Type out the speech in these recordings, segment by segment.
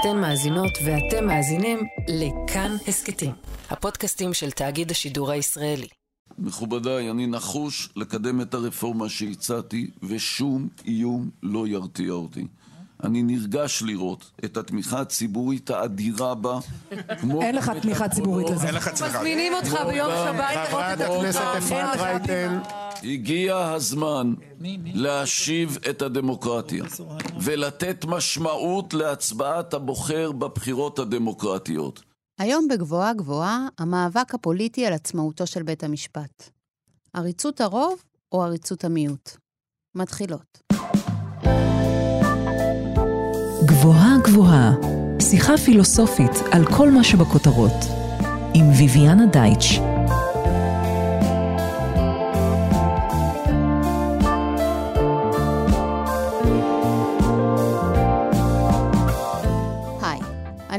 אתן מאזינות ואתם מאזינים לכאן הסכתים, הפודקאסטים של תאגיד השידור הישראלי. מכובדיי, אני נחוש לקדם את הרפורמה שהצעתי, ושום איום לא ירתיע אותי. אני נרגש לראות את התמיכה הציבורית האדירה בה. אין לך תמיכה ציבורית לזה. אין לך צמיחה. מזמינים אותך ביום שבת לראות חברת את הכנסת התוצאות. אפרת רייטן, הגיע הזמן להשיב את הדמוקרטיה ולתת משמעות להצבעת הבוחר בבחירות הדמוקרטיות. היום בגבוהה גבוהה, המאבק הפוליטי על עצמאותו של בית המשפט. עריצות הרוב או עריצות המיעוט? מתחילות. גבוהה גבוהה, שיחה פילוסופית על כל מה שבכותרות, עם ויviana דייטש.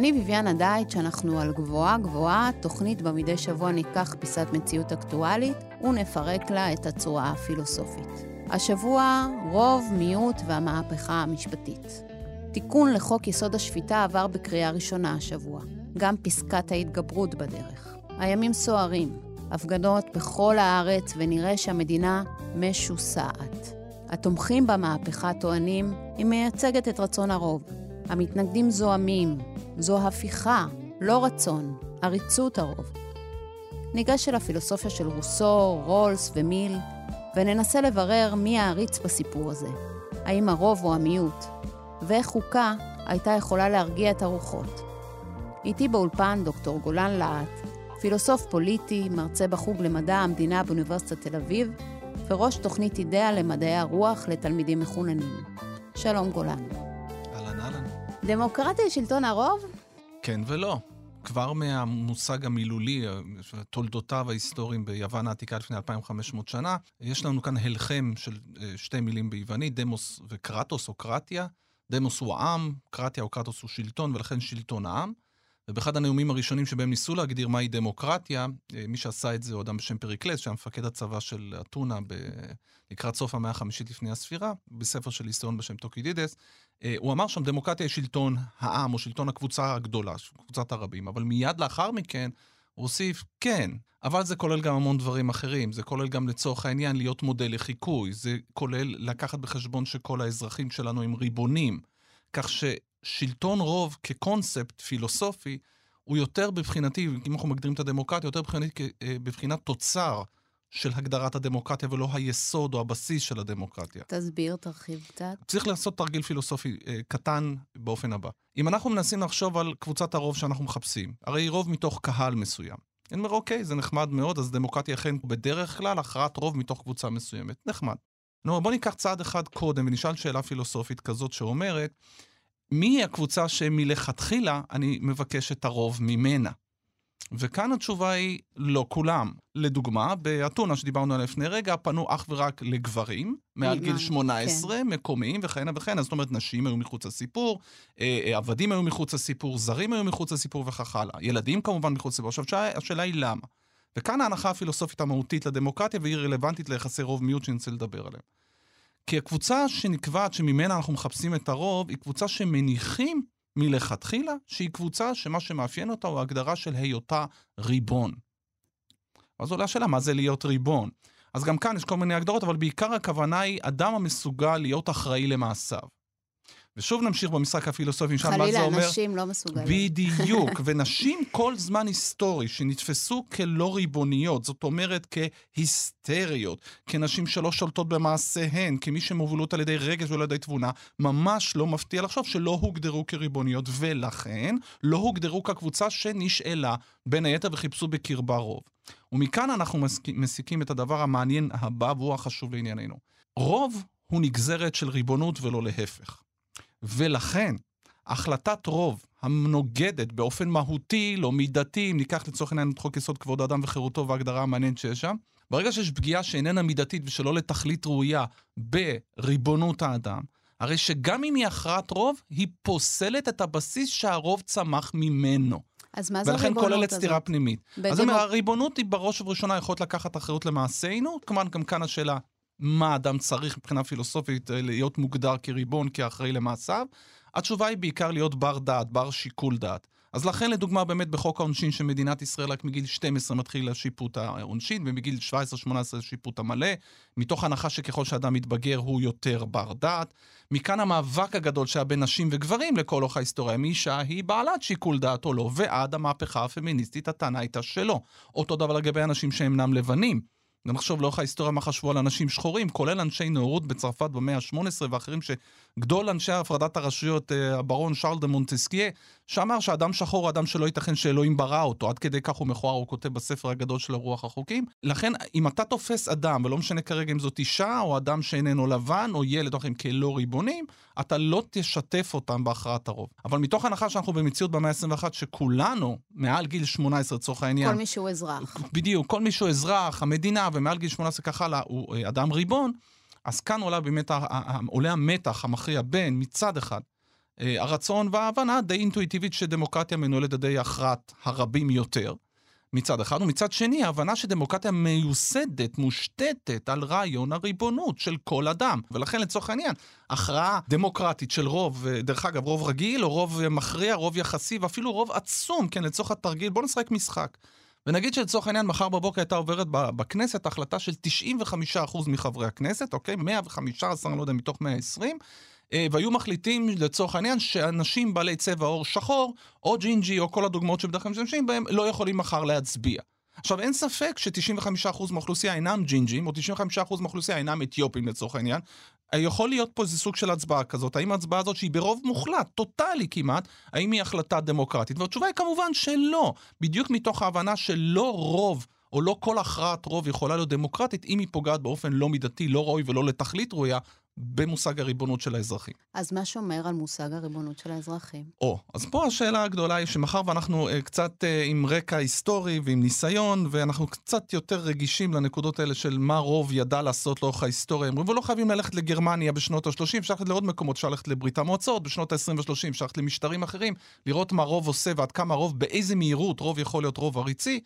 אני ביביאנה דייט, שאנחנו על גבוהה גבוהה, תוכנית בה מדי שבוע ניקח פיסת מציאות אקטואלית ונפרק לה את הצורה הפילוסופית. השבוע, רוב, מיעוט והמהפכה המשפטית. תיקון לחוק יסוד השפיטה עבר בקריאה ראשונה השבוע. גם פסקת ההתגברות בדרך. הימים סוערים, הפגנות בכל הארץ, ונראה שהמדינה משוסעת. התומכים במהפכה טוענים, היא מייצגת את רצון הרוב. המתנגדים זועמים, זו הפיכה, לא רצון, עריצות הרוב. ניגש אל הפילוסופיה של רוסו, רולס ומיל, וננסה לברר מי העריץ בסיפור הזה. האם הרוב או המיעוט? ואיך חוקה הייתה יכולה להרגיע את הרוחות. איתי באולפן דוקטור גולן להט, פילוסוף פוליטי, מרצה בחוג למדע המדינה באוניברסיטת תל אביב, וראש תוכנית אידאה למדעי הרוח לתלמידים מחוננים. שלום גולן. דמוקרטיה היא שלטון הרוב? כן ולא. כבר מהמושג המילולי, תולדותיו ההיסטוריים ביוון העתיקה לפני 2,500 שנה, יש לנו כאן הלחם של אה, שתי מילים ביוונית, דמוס וקרטוס או קרטיה. דמוס הוא העם, קרטיה או קרטוס הוא שלטון, ולכן שלטון העם. ובאחד הנאומים הראשונים שבהם ניסו להגדיר מהי דמוקרטיה, אה, מי שעשה את זה הוא אדם בשם פריקלס, שהיה מפקד הצבא של אתונה. לקראת סוף המאה החמישית לפני הספירה, בספר של היסטוריון בשם טוקידידס. אה, הוא אמר שם דמוקרטיה היא שלטון העם, או שלטון הקבוצה הגדולה, קבוצת הרבים. אבל מיד לאחר מכן הוא הוסיף, כן, אבל זה כולל גם המון דברים אחרים. זה כולל גם לצורך העניין להיות מודל לחיקוי. זה כולל לקחת בחשבון שכל האזרחים שלנו הם ריבונים. כך ששלטון רוב כקונספט פילוסופי הוא יותר בבחינת, אם אנחנו מגדירים את הדמוקרטיה, יותר בבחינת, אה, בבחינת תוצר של הגדרת הדמוקרטיה ולא היסוד או הבסיס של הדמוקרטיה. תסביר, תרחיב קצת. צריך לעשות תרגיל פילוסופי אה, קטן באופן הבא. אם אנחנו מנסים לחשוב על קבוצת הרוב שאנחנו מחפשים, הרי רוב מתוך קהל מסוים. אני אומר, אוקיי, זה נחמד מאוד, אז דמוקרטיה אכן בדרך כלל הכרעת רוב מתוך קבוצה מסוימת. נחמד. נו, בוא ניקח צעד אחד קודם ונשאל שאלה פילוסופית כזאת שאומרת, מי הקבוצה שמלכתחילה אני מבקש את הרוב ממנה? וכאן התשובה היא לא כולם. לדוגמה, באתונה שדיברנו עליה לפני רגע, פנו אך ורק לגברים, מעל גיל 18, כן. מקומיים וכהנה וכהנה, זאת אומרת, נשים היו מחוץ לסיפור, אה, אה, עבדים היו מחוץ לסיפור, זרים היו מחוץ לסיפור וכך הלאה. ילדים כמובן מחוץ לסיפור. עכשיו, השאלה היא למה. וכאן ההנחה הפילוסופית המהותית לדמוקרטיה, והיא רלוונטית ליחסי רוב מיעוט שנרצה לדבר עליהם. כי הקבוצה שנקבעת, שממנה אנחנו מחפשים את הרוב, היא קבוצה שמניחים מלכתחילה שהיא קבוצה שמה שמאפיין אותה הוא הגדרה של היותה ריבון. אז עולה השאלה, מה זה להיות ריבון? אז גם כאן יש כל מיני הגדרות, אבל בעיקר הכוונה היא אדם המסוגל להיות אחראי למעשיו. ושוב נמשיך במשחק הפילוסופי, שם מה זה אומר... חלילה, נשים לא מסוגלות. בדיוק, ונשים כל זמן היסטורי שנתפסו כלא ריבוניות, זאת אומרת כהיסטריות, כנשים שלא שולטות במעשיהן, כמי שמובלות על ידי רגש ולא על ידי תבונה, ממש לא מפתיע לחשוב שלא הוגדרו כריבוניות, ולכן לא הוגדרו כקבוצה שנשאלה, בין היתר וחיפשו בקרבה רוב. ומכאן אנחנו מסיקים את הדבר המעניין הבא, והוא החשוב לענייננו. רוב הוא נגזרת של ריבונות ולא להפך. ולכן, החלטת רוב המנוגדת באופן מהותי, לא מידתי, אם ניקח לצורך העניין את חוק יסוד כבוד האדם וחירותו וההגדרה המעניינת שיש שם, ברגע שיש פגיעה שאיננה מידתית ושלא לתכלית ראויה בריבונות האדם, הרי שגם אם היא הכרעת רוב, היא פוסלת את הבסיס שהרוב צמח ממנו. אז מה זה הריבונות הזאת? ולכן כוללת? סתירה פנימית. בדמוק... אז אומר, הריבונות היא בראש ובראשונה יכולת לקחת אחריות למעשינו, כמובן גם כאן השאלה מה אדם צריך מבחינה פילוסופית אה, להיות מוגדר כריבון, כאחראי למעשיו, התשובה היא בעיקר להיות בר דעת, בר שיקול דעת. אז לכן, לדוגמה, באמת בחוק העונשין של מדינת ישראל, רק מגיל 12 מתחיל השיפוט העונשין, ומגיל 17-18 השיפוט המלא, מתוך הנחה שככל שאדם מתבגר הוא יותר בר דעת. מכאן המאבק הגדול שהיה בין נשים וגברים לכל אורך ההיסטוריה, מאישה היא בעלת שיקול דעת או לא, ועד המהפכה הפמיניסטית הטענה הייתה שלא. אותו דבר לגבי אנשים שאינם לבנים. גם נחשוב לאורך ההיסטוריה מה חשבו על אנשים שחורים, כולל אנשי נאורות בצרפת במאה ה-18 ואחרים שגדול אנשי הפרדת הרשויות, אה, הברון שרל דה מונטסקיה, שאמר שאדם שחור הוא אדם שלא ייתכן שאלוהים ברא אותו, עד כדי כך הוא מכוער, הוא כותב בספר הגדול של הרוח החוקים. לכן, אם אתה תופס אדם, ולא משנה כרגע אם זאת אישה, או אדם שאיננו לבן, או ילד, או אחרים כלא ריבונים, אתה לא תשתף אותם בהכרעת הרוב. אבל מתוך הנחה שאנחנו במציאות במאה ה-21, שכולנו, מעל גיל 18 לצורך העניין... כל מי שהוא אזרח. בדיוק, כל מי שהוא אזרח, המדינה, ומעל גיל 18 כך הלאה, הוא אה, אדם ריבון, אז כאן עולה באמת, עולה המתח המכריע בין, מצד אחד, הרצון וההבנה די אינטואיטיבית שדמוקרטיה מנוהלת על ידי הכרעת הרבים יותר, מצד אחד, ומצד שני, ההבנה שדמוקרטיה מיוסדת, מושתתת על רעיון הריבונות של כל אדם. ולכן, לצורך העניין, הכרעה דמוקרטית של רוב, אה, דרך אגב, רוב רגיל, או רוב מכריע, רוב יחסי, ואפילו רוב עצום, כן, לצורך התרגיל, בואו נשחק משחק. ונגיד שלצורך העניין מחר בבוקר הייתה עוברת בכנסת החלטה של 95% מחברי הכנסת, אוקיי? 115, אני לא יודע, מתוך 120, אה, והיו מחליטים לצורך העניין שאנשים בעלי צבע עור שחור, או ג'ינג'י, או כל הדוגמאות שבדרך כלל משתמשים בהם, לא יכולים מחר להצביע. עכשיו, אין ספק ש-95% מהאוכלוסייה אינם ג'ינג'ים, או 95% מהאוכלוסייה אינם אתיופים לצורך העניין. יכול להיות פה איזה סוג של הצבעה כזאת. האם ההצבעה הזאת, שהיא ברוב מוחלט, טוטאלי כמעט, האם היא החלטה דמוקרטית? והתשובה היא כמובן שלא. בדיוק מתוך ההבנה שלא רוב... או לא כל הכרעת רוב יכולה להיות דמוקרטית אם היא פוגעת באופן לא מידתי, לא ראוי ולא לתכלית ראויה במושג הריבונות של האזרחים. אז מה שומר על מושג הריבונות של האזרחים? או, אז פה השאלה הגדולה היא שמאחר ואנחנו uh, קצת uh, עם רקע היסטורי ועם ניסיון, ואנחנו קצת יותר רגישים לנקודות האלה של מה רוב ידע לעשות לאורך ההיסטוריה, הם ולא חייבים ללכת לגרמניה בשנות ה-30, אפשר ללכת לעוד מקומות, אפשר ללכת לברית המועצות, בשנות ה-20 ו-30 אפשר ללכת למשטרים אחרים, לראות מה רוב עושה ועד כמה רוב, באיזה מהירות רוב יכול להיות רוב עריצי.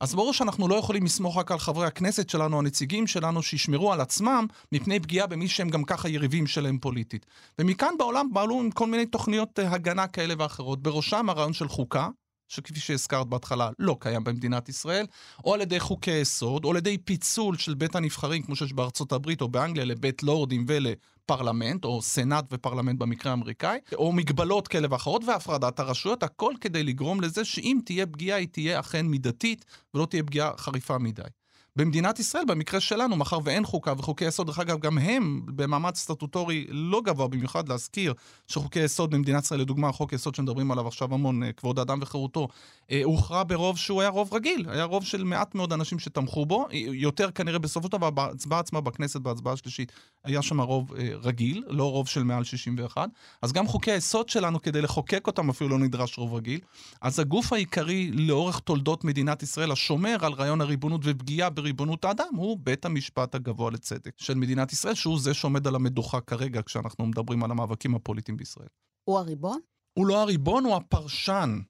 אז ברור שאנחנו לא יכולים לסמוך רק על חברי הכנסת שלנו, הנציגים שלנו, שישמרו על עצמם מפני פגיעה במי שהם גם ככה יריבים שלהם פוליטית. ומכאן בעולם פעלו עם כל מיני תוכניות אה, הגנה כאלה ואחרות, בראשם הרעיון של חוקה, שכפי שהזכרת בהתחלה, לא קיים במדינת ישראל, או על ידי חוקי יסוד, או על ידי פיצול של בית הנבחרים, כמו שיש בארצות הברית או באנגליה, לבית לורדים ולפרלמנט, או סנאט ופרלמנט במקרה האמריקאי, או מגבלות כאלה ואחרות, והפרדת הרשויות, הכל כדי לגרום לזה שאם תהיה פגיעה, היא תהיה אכן מידתית, ולא תהיה פגיעה חריפה מדי. במדינת ישראל, במקרה שלנו, מאחר ואין חוקה, וחוקי יסוד, דרך אגב, גם הם במעמד סטטוטורי לא גבוה במיוחד, להזכיר שחוקי יסוד במדינת ישראל, לדוגמה, חוק יסוד שמדברים עליו עכשיו המון, אה, כבוד האדם וחירותו, אה, הוכרע ברוב שהוא היה רוב רגיל, היה רוב של מעט מאוד אנשים שתמכו בו, אה, יותר כנראה בסופו של דבר, בהצבעה עצמה בכנסת, בהצבעה השלישית, היה שם רוב רגיל, לא רוב של מעל 61, אז גם חוקי היסוד שלנו, כדי לחוקק אותם אפילו לא נדרש רוב רגיל. אז הגוף העיקרי לאורך תולדות מדינת ישראל, השומר על רעיון הריבונות ופגיעה ריבונות האדם הוא בית המשפט הגבוה לצדק של מדינת ישראל, שהוא זה שעומד על המדוכה כרגע כשאנחנו מדברים על המאבקים הפוליטיים בישראל. הוא הריבון? הוא לא הריבון, הוא הפרשן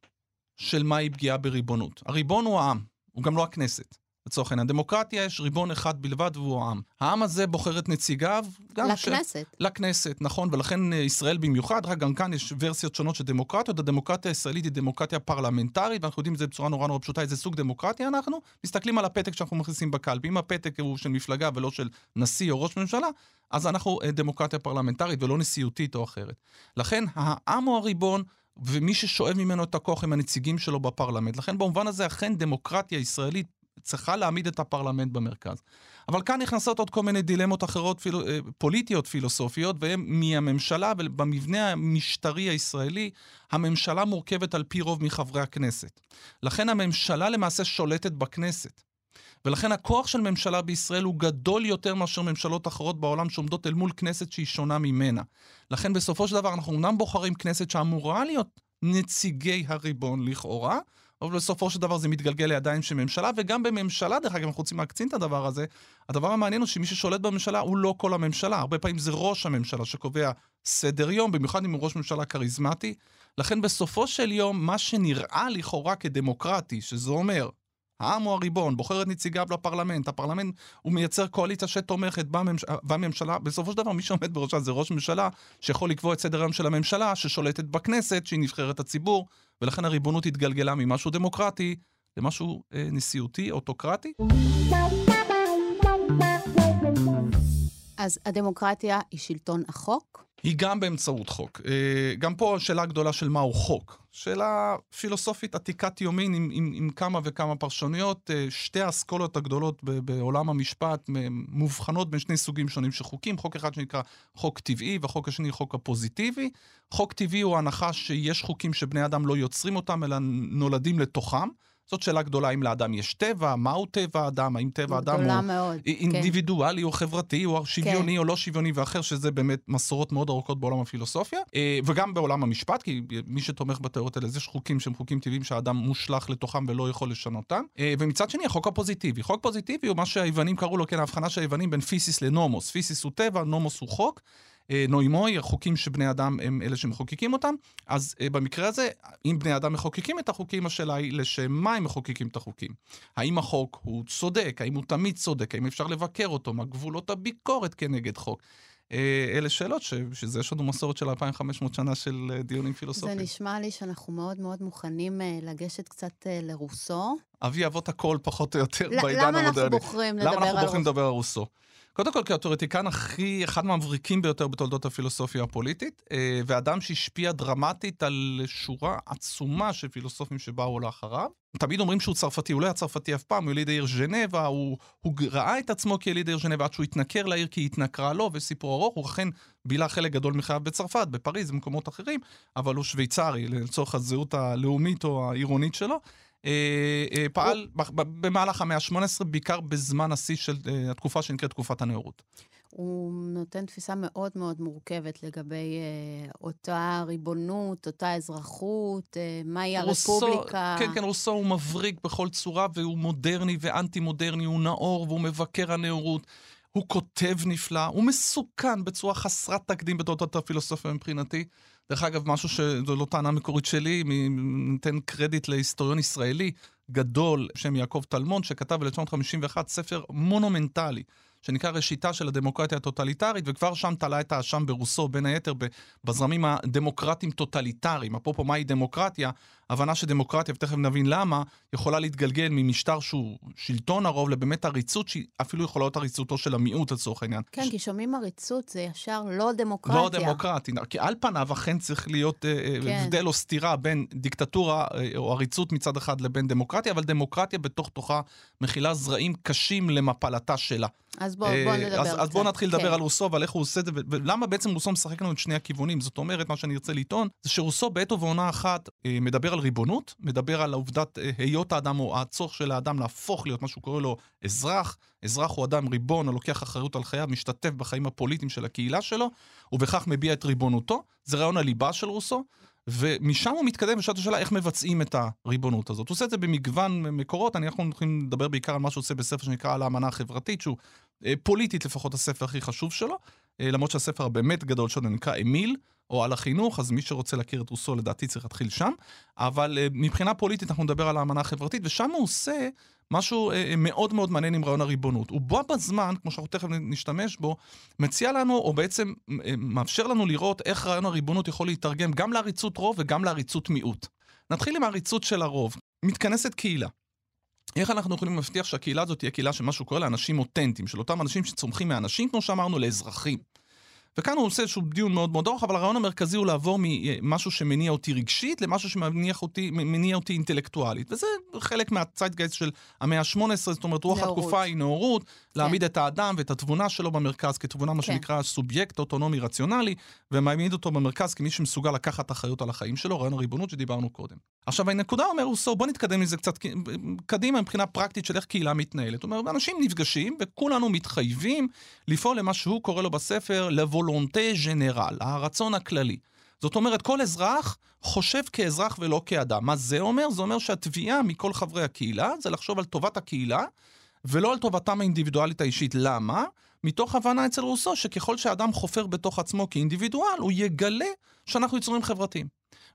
של מהי פגיעה בריבונות. הריבון הוא העם, הוא גם לא הכנסת. לצורך העניין, דמוקרטיה יש ריבון אחד בלבד והוא העם. העם הזה בוחר את נציגיו. לכנסת. ש... לכנסת, נכון, ולכן אה, ישראל במיוחד, רק גם כאן יש ורסיות שונות של דמוקרטיות. הדמוקרטיה הישראלית היא דמוקרטיה פרלמנטרית, ואנחנו יודעים את זה בצורה נורא נורא פשוטה, איזה סוג דמוקרטיה אנחנו. מסתכלים על הפתק שאנחנו מכניסים בקלפי. אם הפתק הוא של מפלגה ולא של נשיא או ראש ממשלה, אז אנחנו אה, דמוקרטיה פרלמנטרית ולא נשיאותית או אחרת. לכן העם הוא הריבון. ומי ששואב ממנו את הכוח הם הנציגים שלו בפרלמנט. לכן במובן הזה אכן דמוקרטיה ישראלית צריכה להעמיד את הפרלמנט במרכז. אבל כאן נכנסות עוד כל מיני דילמות אחרות, פילו, אה, פוליטיות, פילוסופיות, והן מהממשלה, ובמבנה המשטרי הישראלי, הממשלה מורכבת על פי רוב מחברי הכנסת. לכן הממשלה למעשה שולטת בכנסת. ולכן הכוח של ממשלה בישראל הוא גדול יותר מאשר ממשלות אחרות בעולם שעומדות אל מול כנסת שהיא שונה ממנה. לכן בסופו של דבר אנחנו אומנם בוחרים כנסת שאמורה להיות נציגי הריבון לכאורה, אבל בסופו של דבר זה מתגלגל לידיים של ממשלה, וגם בממשלה, דרך אגב, אנחנו רוצים להקצין את הדבר הזה, הדבר המעניין הוא שמי ששולט בממשלה הוא לא כל הממשלה, הרבה פעמים זה ראש הממשלה שקובע סדר יום, במיוחד אם הוא ראש ממשלה כריזמטי. לכן בסופו של יום, מה שנראה לכאורה כדמוקרטי, שזה אומר העם הוא הריבון, בוחר את נציגיו לפרלמנט, הפרלמנט הוא מייצר קואליציה שתומכת בממש... בממשלה, בסופו של דבר מי שעומד בראשה זה ראש ממשלה שיכול לקבוע את סדר היום של הממשלה, ששולטת בכנסת, שהיא נבחרת הציבור, ולכן הריבונות התגלגלה ממשהו דמוקרטי למשהו אה, נשיאותי, אוטוקרטי. אז הדמוקרטיה היא שלטון החוק? היא גם באמצעות חוק. אה, גם פה השאלה גדולה של מהו חוק. שאלה פילוסופית עתיקת יומין עם, עם, עם כמה וכמה פרשנויות. אה, שתי האסכולות הגדולות בעולם המשפט מובחנות בין שני סוגים שונים של חוקים. חוק אחד שנקרא חוק טבעי והחוק השני חוק הפוזיטיבי. חוק טבעי הוא הנחה שיש חוקים שבני אדם לא יוצרים אותם אלא נולדים לתוכם. זאת שאלה גדולה, אם לאדם יש טבע, מהו טבע האדם, האם טבע האדם הוא מאוד, אינדיבידואלי כן. או חברתי, או שוויוני כן. או לא שוויוני ואחר, שזה באמת מסורות מאוד ארוכות בעולם הפילוסופיה, אה, וגם בעולם המשפט, כי מי שתומך בתיאוריות האלה, יש חוקים שהם חוקים טבעיים שהאדם מושלך לתוכם ולא יכול לשנותם. אה, ומצד שני, החוק הפוזיטיבי. חוק פוזיטיבי הוא מה שהיוונים קראו לו, כן, ההבחנה של היוונים בין פיסיס לנומוס. פיסיס הוא טבע, נומוס הוא חוק. אה, נוימוי, החוקים שבני אדם הם אלה שמחוקקים אותם. אז אה, במקרה הזה, אם בני אדם מחוקקים את החוקים, השאלה היא לשם מה הם מחוקקים את החוקים. האם החוק הוא צודק? האם הוא תמיד צודק? האם אפשר לבקר אותו? מה גבולות הביקורת כנגד חוק? אה, אלה שאלות ש, שזה, יש לנו מסורת של 2,500 שנה של דיונים פילוסופיים. זה נשמע לי שאנחנו מאוד מאוד מוכנים לגשת קצת לרוסו. אבי אבות הכל פחות או יותר בעידן המודרני. למה אנחנו בוחרים לדבר על רוסו? למה אנחנו בוחרים לדבר על רוסו? קודם כל, כתיאורטיקן הכי, אחד מהמבריקים ביותר בתולדות הפילוסופיה הפוליטית, אה, ואדם שהשפיע דרמטית על שורה עצומה של פילוסופים שבאו לאחריו. תמיד אומרים שהוא צרפתי, הוא לא היה צרפתי אף פעם, הוא יליד העיר ז'נבה, הוא, הוא ראה את עצמו כיליד העיר ז'נבה עד שהוא התנכר לעיר כי היא התנכרה לו, וסיפור ארוך, הוא אכן בילה חלק גדול מחייו בצרפת, בפריז, במקומות אחרים, אבל הוא שוויצרי, לצורך הזהות הלאומית או העירונית שלו. אה, אה, פעל במהלך המאה ה-18, בעיקר בזמן השיא של אה, התקופה שנקראת תקופת הנאורות. הוא נותן תפיסה מאוד מאוד מורכבת לגבי אה, אותה ריבונות, אותה אזרחות, אה, מהי הרפובליקה. כן, כן, רוסו הוא מבריק בכל צורה, והוא מודרני ואנטי-מודרני, הוא נאור והוא מבקר הנאורות. הוא כותב נפלא, הוא מסוכן בצורה חסרת תקדים בתולדות הפילוסופיה מבחינתי. דרך אגב, משהו שזו לא טענה מקורית שלי, ניתן קרדיט להיסטוריון ישראלי גדול, בשם יעקב טלמון, שכתב ב-1951 ספר מונומנטלי שנקרא ראשיתה של הדמוקרטיה הטוטליטרית, וכבר שם תלה את האשם ברוסו, בין היתר בזרמים הדמוקרטיים טוטליטריים. אפרופו מהי דמוקרטיה, הבנה שדמוקרטיה, ותכף נבין למה, יכולה להתגלגל ממשטר שהוא שלטון הרוב לבאמת עריצות, שהיא אפילו יכולה להיות עריצותו של המיעוט לצורך העניין. כן, ש... כי שומעים עריצות זה ישר לא דמוקרטיה. לא דמוקרטי, כי על פניו אכן צריך להיות אה, אה, כן. הבדל או סתירה בין דיקטטורה אה, או עריצות מצד אחד לבין דמוקרטיה, אבל דמוקרטיה בתוך תוכה מכילה זרעים קשים למפלתה שלה. אז בואו בוא נדבר אז, אז בואו נתחיל לדבר כן. על רוסו ועל איך הוא עושה את זה, ולמה בעצם רוסו משחק לנו את שני הכיוונים. זאת אומרת, מה שאני ארצה לטעון, זה שרוסו בעת ובעונה אחת מדבר על ריבונות, מדבר על עובדת אה, היות האדם או הצורך של האדם להפוך להיות מה שהוא קורא לו אזרח. אזרח הוא אדם ריבון הלוקח אחריות על חייו, משתתף בחיים הפוליטיים של הקהילה שלו, ובכך מביע את ריבונותו. זה רעיון הליבה של רוסו. ומשם הוא מתקדם ושאלת השאלה איך מבצעים את הריבונות הזאת. הוא עושה את זה במגוון מקורות, אנחנו הולכים לדבר בעיקר על מה שהוא עושה בספר שנקרא על האמנה החברתית, שהוא אה, פוליטית לפחות הספר הכי חשוב שלו, אה, למרות שהספר הבאמת גדול שלו נקרא אמיל, או על החינוך, אז מי שרוצה להכיר את רוסו לדעתי צריך להתחיל שם. אבל uh, מבחינה פוליטית אנחנו נדבר על האמנה החברתית, ושם הוא עושה משהו uh, מאוד מאוד מעניין עם רעיון הריבונות. הוא בא בזמן, כמו שאנחנו תכף נשתמש בו, מציע לנו, או בעצם מאפשר לנו לראות איך רעיון הריבונות יכול להתרגם גם לעריצות רוב וגם לעריצות מיעוט. נתחיל עם העריצות של הרוב. מתכנסת קהילה. איך אנחנו יכולים להבטיח שהקהילה הזאת תהיה קהילה שמשהו קורה לאנשים אותנטיים, של אותם אנשים שצומחים מאנשים, כמו שאמרנו, לאזרחים. וכאן הוא עושה איזשהו דיון מאוד מאוד ארוך, אבל הרעיון המרכזי הוא לעבור ממשהו שמניע אותי רגשית למשהו שמניע אותי, אותי אינטלקטואלית. וזה חלק מהציידגייסט של המאה ה-18, זאת אומרת, רוח נאורות. התקופה היא נאורות, כן. להעמיד את האדם ואת התבונה שלו במרכז כתבונה, מה כן. שנקרא סובייקט אוטונומי רציונלי, ומעמיד אותו במרכז כמי שמסוגל לקחת אחריות על החיים שלו, רעיון הריבונות שדיברנו קודם. עכשיו, הנקודה אומר רוסו, בוא נתקדם מזה קצת קדימה מבחינה פרקטית של איך קהילה מתנהלת. זאת אומרת, אנשים נפגשים וכולנו מתחייבים לפעול למה שהוא קורא לו בספר, לוולונטה ג'נרל, הרצון הכללי. זאת אומרת, כל אזרח חושב כאזרח ולא כאדם. מה זה אומר? זה אומר שהתביעה מכל חברי הקהילה זה לחשוב על טובת הקהילה ולא על טובתם האינדיבידואלית האישית. למה? מתוך הבנה אצל רוסו שככל שאדם חופר בתוך עצמו כאינדיבידואל, הוא יגלה שאנחנו יצורים חברתיים.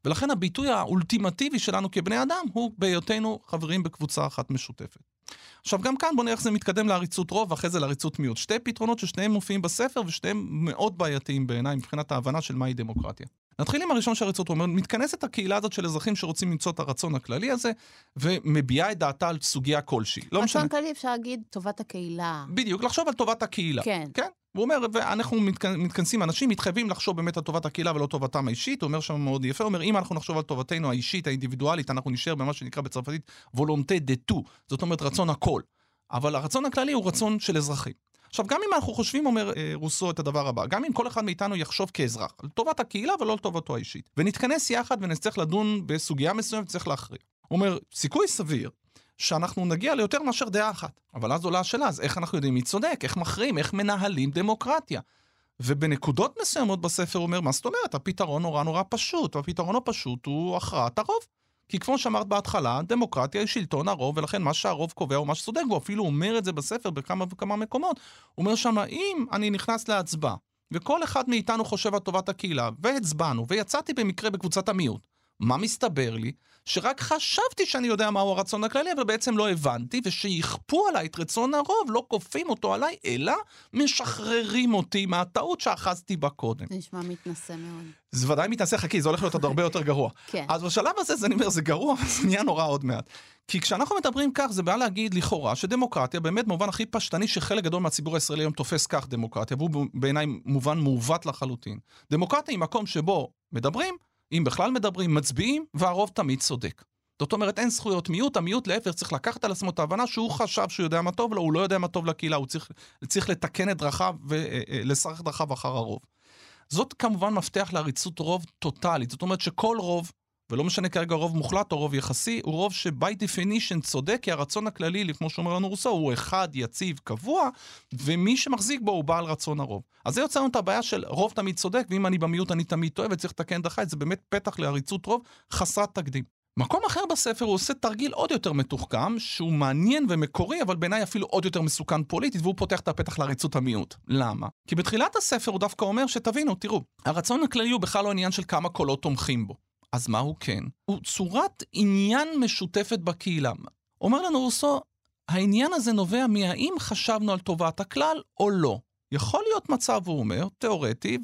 ולכן הביטוי האולטימטיבי שלנו כבני אדם הוא בהיותנו חברים בקבוצה אחת משותפת. עכשיו, גם כאן בוא נראה איך זה מתקדם לעריצות רוב ואחרי זה לעריצות מיעוט. שתי פתרונות ששניהם מופיעים בספר ושניהם מאוד בעייתיים בעיניי מבחינת ההבנה של מהי דמוקרטיה. נתחיל עם הראשון של עריצות רוב. מתכנסת הקהילה הזאת של אזרחים שרוצים למצוא את הרצון הכללי הזה, ומביעה את דעתה על סוגיה כלשהי. לא משנה. רצון כללי אפשר להגיד טובת הקהילה. בדיוק, לחשוב על טובת הקהילה. כן. כן? הוא אומר, ואנחנו מתכנסים, אנשים מתחייבים לחשוב באמת על טובת הקהילה ולא טובתם האישית, הוא אומר שם מאוד יפה, הוא אומר, אם אנחנו נחשוב על טובתנו האישית, האינדיבידואלית, אנחנו נשאר במה שנקרא בצרפתית וולונטה דה טו, זאת אומרת רצון הכל. אבל הרצון הכללי הוא רצון של אזרחים. עכשיו, גם אם אנחנו חושבים, אומר אה, רוסו, את הדבר הבא, גם אם כל אחד מאיתנו יחשוב כאזרח, על טובת הקהילה ולא על טובתו האישית, ונתכנס יחד ונצטרך לדון בסוגיה מסוימת וצריך להכריע. הוא אומר, סיכוי סביר שאנחנו נגיע ליותר מאשר דעה אחת. אבל אז עולה השאלה, אז איך אנחנו יודעים מי צודק? איך מכריעים? איך מנהלים דמוקרטיה? ובנקודות מסוימות בספר הוא אומר, מה זאת אומרת? הפתרון נורא נורא פשוט, והפתרון הפשוט הוא הכרעת הרוב. כי כמו שאמרת בהתחלה, דמוקרטיה היא שלטון הרוב, ולכן מה שהרוב קובע הוא מה שצודק, והוא אפילו אומר את זה בספר בכמה וכמה מקומות. הוא אומר שם, אם אני נכנס להצבעה, וכל אחד מאיתנו חושב על טובת הקהילה, והצבענו, ויצאתי במקרה בקבוצת המיעוט, מה מסתבר לי? שרק חשבתי שאני יודע מהו הרצון הכללי, אבל בעצם לא הבנתי, ושיכפו עליי את רצון הרוב, לא כופים אותו עליי, אלא משחררים אותי מהטעות שאחזתי בה קודם. זה נשמע מתנשא מאוד. זה ודאי מתנשא, חכי, זה הולך להיות עוד הרבה יותר גרוע. כן. אז בשלב הזה, זה, אני אומר, זה גרוע, זה נהיה נורא עוד מעט. כי כשאנחנו מדברים כך, זה בא להגיד לכאורה שדמוקרטיה, באמת במובן הכי פשטני, שחלק גדול מהציבור הישראלי היום תופס כך דמוקרטיה, והוא בעיניי מובן מעוות לחלוטין. דמוקרטיה היא מקום שבו מדברים, אם בכלל מדברים, מצביעים, והרוב תמיד צודק. זאת אומרת, אין זכויות מיעוט, המיעוט להפך צריך לקחת על עצמו את ההבנה שהוא חשב שהוא יודע מה טוב לו, הוא לא יודע מה טוב לקהילה, הוא צריך, צריך לתקן את דרכיו ולשחק את דרכיו אחר הרוב. זאת כמובן מפתח לעריצות רוב טוטאלית, זאת אומרת שכל רוב, ולא משנה כרגע רוב מוחלט או רוב יחסי, הוא רוב ש by definition צודק, כי הרצון הכללי, כמו שאומר לנו רוסו, הוא אחד, יציב, קבוע, ומי שמחזיק בו הוא בעל רצון הרוב. אז זה יוצא לנו את הבעיה של רוב תמיד צודק, ואם אני במיעוט אני תמיד טועה וצריך לתקן דרכי, זה באמת פתח לעריצות רוב חסרת תקדים. מקום אחר בספר הוא עושה תרגיל עוד יותר מתוחכם, שהוא מעניין ומקורי, אבל בעיניי אפילו עוד יותר מסוכן פוליטית, והוא פותח את הפתח לעריצות המיעוט. למה? כי בתחילת הספר הוא דווקא אומר שתבינו, תראו, הרצון הכללי הוא בכלל לא עניין של כמה קולות תומכים בו. אז מה הוא כן? הוא צורת עניין משותפת בקהילה. אומר לנו רוסו, העניין הזה נובע מהאם חשבנו על טובת הכלל או לא. יכול להיות מצב, הוא אומר, תיאורטי,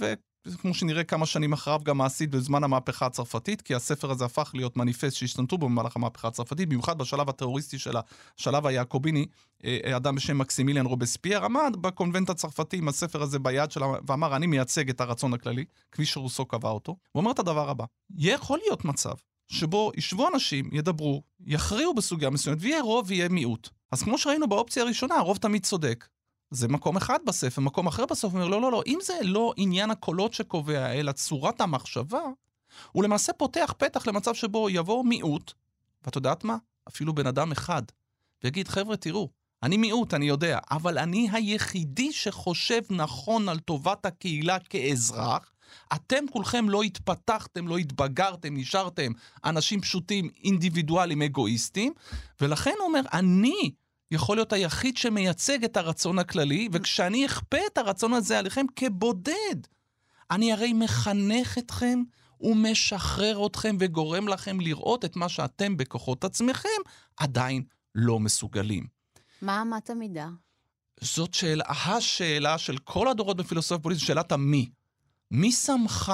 כמו שנראה כמה שנים אחריו גם מעשית בזמן המהפכה הצרפתית, כי הספר הזה הפך להיות מניפסט שהשתנתו בו במהלך המהפכה הצרפתית, במיוחד בשלב הטרוריסטי של השלב היעקוביני, אה, אדם בשם מקסימיליאן רובספייר עמד בקונבנט הצרפתי עם הספר הזה ביד שלה ואמר, אני מייצג את הרצון הכללי, כפי שרוסו קבע אותו. הוא אומר את הדבר הבא, יכול להיות מצב שבו ישבו אנשים, ידברו, יכריעו בסוגיה מסוימת, ויהיה רוב ויהיה מיעוט. אז כמו שראינו באופציה הראשונה, הרוב תמיד צודק. זה מקום אחד בספר, מקום אחר בסוף אומר, לא, לא, לא, אם זה לא עניין הקולות שקובע, אלא צורת המחשבה, הוא למעשה פותח פתח למצב שבו יבוא מיעוט, ואת יודעת מה? אפילו בן אדם אחד, ויגיד, חבר'ה, תראו, אני מיעוט, אני יודע, אבל אני היחידי שחושב נכון על טובת הקהילה כאזרח. אתם כולכם לא התפתחתם, לא התבגרתם, נשארתם אנשים פשוטים, אינדיבידואלים, אגואיסטים, ולכן הוא אומר, אני יכול להיות היחיד שמייצג את הרצון הכללי, וכשאני אכפה את הרצון הזה עליכם כבודד, אני הרי מחנך אתכם ומשחרר אתכם וגורם לכם לראות את מה שאתם בכוחות עצמכם עדיין לא מסוגלים. מה אמת המידה? זאת שאלה, השאלה של כל הדורות בפילוסופיה פוליטית, שאלת המי. מי שמך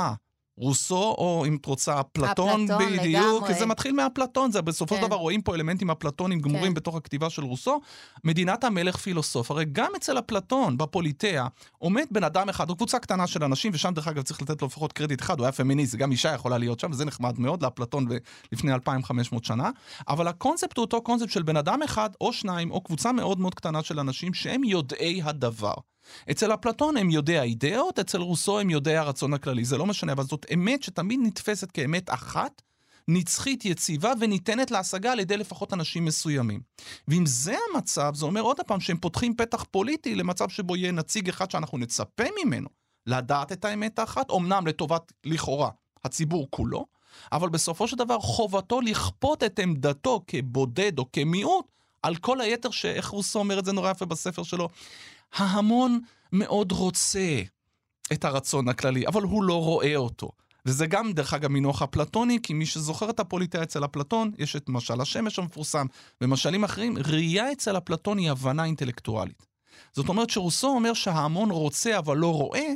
רוסו, או אם את רוצה, אפלטון, אפלטון, בדיוק, לגמרי. כי זה מתחיל מהפלטון, זה בסופו של כן. דבר רואים פה אלמנטים אפלטונים גמורים כן. בתוך הכתיבה של רוסו. מדינת המלך פילוסוף, הרי גם אצל אפלטון, בפוליטאה, עומד בן אדם אחד, או קבוצה קטנה של אנשים, ושם דרך אגב צריך לתת לו לפחות קרדיט אחד, הוא היה פמיניסט, גם אישה יכולה להיות שם, וזה נחמד מאוד לאפלטון לפני 2,500 שנה, אבל הקונספט הוא אותו קונספט של בן אדם אחד, או שניים, או קבוצה מאוד מאוד קטנה של אנשים שהם יודעי הדבר. אצל אפלטון הם יודעי האידאות, אצל רוסו הם יודעי הרצון הכללי. זה לא משנה, אבל זאת אמת שתמיד נתפסת כאמת אחת, נצחית, יציבה, וניתנת להשגה על ידי לפחות אנשים מסוימים. ואם זה המצב, זה אומר עוד פעם שהם פותחים פתח פוליטי למצב שבו יהיה נציג אחד שאנחנו נצפה ממנו לדעת את האמת האחת, אמנם לטובת, לכאורה, הציבור כולו, אבל בסופו של דבר חובתו לכפות את עמדתו כבודד או כמיעוט על כל היתר, שאיך רוסו אומר את זה נורא יפה בספר שלו, ההמון מאוד רוצה את הרצון הכללי, אבל הוא לא רואה אותו. וזה גם, דרך אגב, מינוח אפלטוני, כי מי שזוכר את הפוליטאה אצל אפלטון, יש את משל השמש המפורסם, ומשלים אחרים, ראייה אצל אפלטון היא הבנה אינטלקטואלית. זאת אומרת שרוסו אומר שההמון רוצה אבל לא רואה,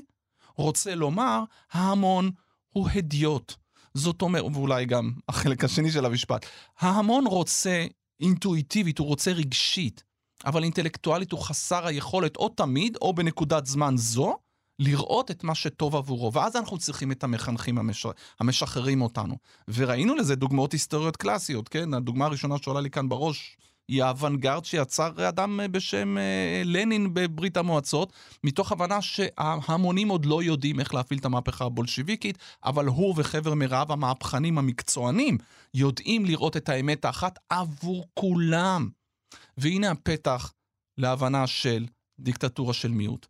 רוצה לומר, ההמון הוא הדיוט. זאת אומרת, ואולי גם החלק השני של המשפט, ההמון רוצה אינטואיטיבית, הוא רוצה רגשית, אבל אינטלקטואלית הוא חסר היכולת, או תמיד, או בנקודת זמן זו, לראות את מה שטוב עבורו, ואז אנחנו צריכים את המחנכים המש... המשחררים אותנו. וראינו לזה דוגמאות היסטוריות קלאסיות, כן? הדוגמה הראשונה שעולה לי כאן בראש היא האוונגרד שיצר אדם בשם אה, לנין בברית המועצות, מתוך הבנה שההמונים עוד לא יודעים איך להפעיל את המהפכה הבולשיביקית, אבל הוא וחבר מרעיו המהפכנים המקצוענים יודעים לראות את האמת האחת עבור כולם. והנה הפתח להבנה של דיקטטורה של מיעוט.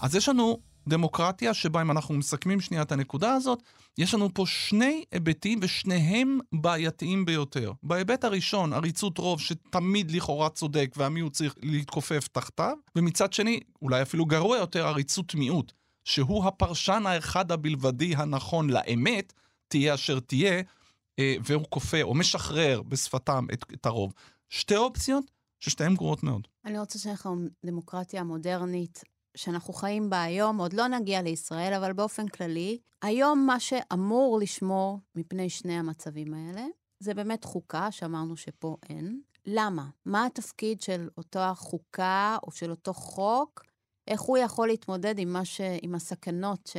אז יש לנו דמוקרטיה שבה אם אנחנו מסכמים שנייה את הנקודה הזאת, יש לנו פה שני היבטים ושניהם בעייתיים ביותר. בהיבט הראשון, עריצות רוב שתמיד לכאורה צודק והמיעוט צריך להתכופף תחתיו, ומצד שני, אולי אפילו גרוע יותר, עריצות מיעוט, שהוא הפרשן האחד הבלבדי הנכון לאמת, תהיה אשר תהיה, והוא כופה או משחרר בשפתם את, את הרוב. שתי אופציות ששתיהן גרועות מאוד. אני רוצה לשאול לך דמוקרטיה מודרנית שאנחנו חיים בה היום, עוד לא נגיע לישראל, אבל באופן כללי, היום מה שאמור לשמור מפני שני המצבים האלה, זה באמת חוקה, שאמרנו שפה אין. למה? מה התפקיד של אותה חוקה או של אותו חוק? איך הוא יכול להתמודד עם, ש... עם הסכנות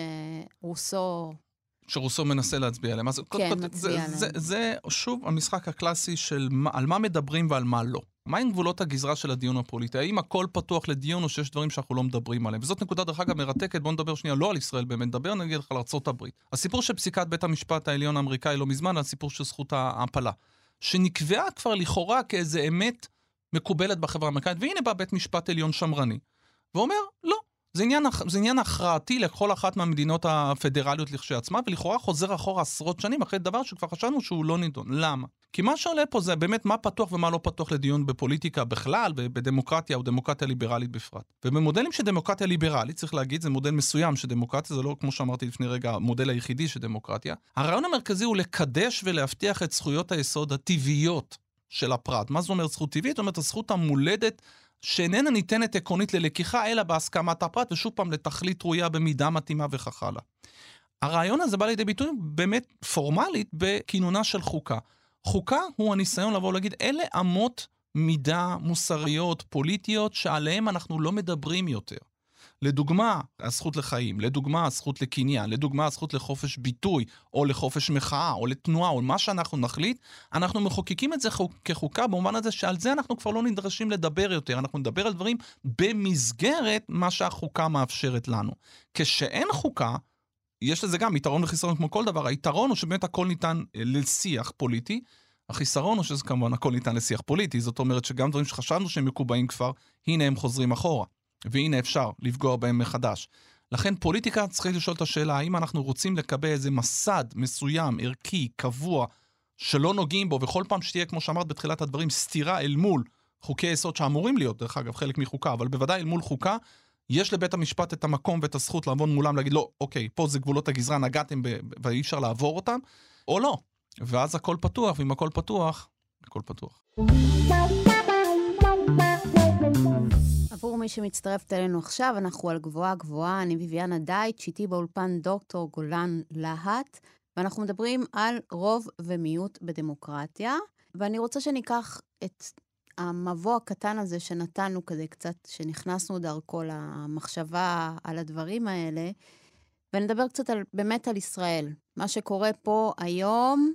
שרוסו שרוסו מנסה להצביע עליהם. כן, מצביע עליהם. זה, זה, זה שוב המשחק הקלאסי של מה, על מה מדברים ועל מה לא. מהם גבולות הגזרה של הדיון הפוליטי? האם הכל פתוח לדיון או שיש דברים שאנחנו לא מדברים עליהם? וזאת נקודה, דרך אגב, מרתקת, בואו נדבר שנייה לא על ישראל באמת, נדבר נגיד על ארה"ב. הסיפור של פסיקת בית המשפט העליון האמריקאי לא מזמן, על הסיפור של זכות ההעפלה. שנקבעה כבר לכאורה כאיזה אמת מקובלת בחברה האמריקאית, והנה בא בית משפט עליון שמרני, ואומר, לא, זה עניין, זה עניין הכרעתי לכל אחת מהמדינות הפדרליות לכשעצמה, ולכאורה חוזר אחורה עשרות שנים אחרי דבר שכבר חשבנו שהוא לא נידון. למה? כי מה שעולה פה זה באמת מה פתוח ומה לא פתוח לדיון בפוליטיקה בכלל, ובדמוקרטיה או דמוקרטיה ליברלית בפרט. ובמודלים של דמוקרטיה ליברלית, צריך להגיד, זה מודל מסוים של דמוקרטיה, זה לא, כמו שאמרתי לפני רגע, המודל היחידי של דמוקרטיה. הרעיון המרכזי הוא לקדש ולהבטיח את זכויות היסוד הטבעיות של הפרט. מה זאת אומרת זכות טבעית? זאת אומרת, הזכות המולדת שאיננה ניתנת עקרונית ללקיחה, אלא בהסכמת הפרט, ושוב פעם לתכלית ראויה במידה מתאימה וכך הלאה. הרעיון הזה בא לידי ביטוי באמת פורמלית בכינונה של חוקה. חוקה הוא הניסיון לבוא ולהגיד, אלה אמות מידה מוסריות, פוליטיות, שעליהן אנחנו לא מדברים יותר. לדוגמה, הזכות לחיים, לדוגמה, הזכות לקניין, לדוגמה, הזכות לחופש ביטוי, או לחופש מחאה, או לתנועה, או מה שאנחנו נחליט, אנחנו מחוקקים את זה כחוקה במובן הזה שעל זה אנחנו כבר לא נדרשים לדבר יותר, אנחנו נדבר על דברים במסגרת מה שהחוקה מאפשרת לנו. כשאין חוקה, יש לזה גם יתרון וחיסרון כמו כל דבר, היתרון הוא שבאמת הכל ניתן אה, לשיח פוליטי, החיסרון הוא שזה כמובן הכל ניתן לשיח פוליטי, זאת אומרת שגם דברים שחשבנו שהם מקובעים כבר, הנה הם חוזרים אחורה. והנה אפשר לפגוע בהם מחדש. לכן פוליטיקה צריכה לשאול את השאלה, האם אנחנו רוצים לקבל איזה מסד מסוים, ערכי, קבוע, שלא נוגעים בו, וכל פעם שתהיה, כמו שאמרת בתחילת הדברים, סתירה אל מול חוקי יסוד שאמורים להיות, דרך אגב, חלק מחוקה, אבל בוודאי אל מול חוקה, יש לבית המשפט את המקום ואת הזכות לעבוד מולם, להגיד, לא, אוקיי, פה זה גבולות הגזרה, נגעתם ואי אפשר לעבור אותם, או לא. ואז הכל פתוח, ואם הכל פתוח, הכל פתוח. עבור מי שמצטרפת אלינו עכשיו, אנחנו על גבוהה גבוהה, אני ביביאנה דייט, איתי באולפן דוקטור גולן להט, ואנחנו מדברים על רוב ומיעוט בדמוקרטיה, ואני רוצה שניקח את המבוא הקטן הזה שנתנו כדי קצת, שנכנסנו דרכו למחשבה על הדברים האלה, ונדבר קצת על, באמת על ישראל. מה שקורה פה היום,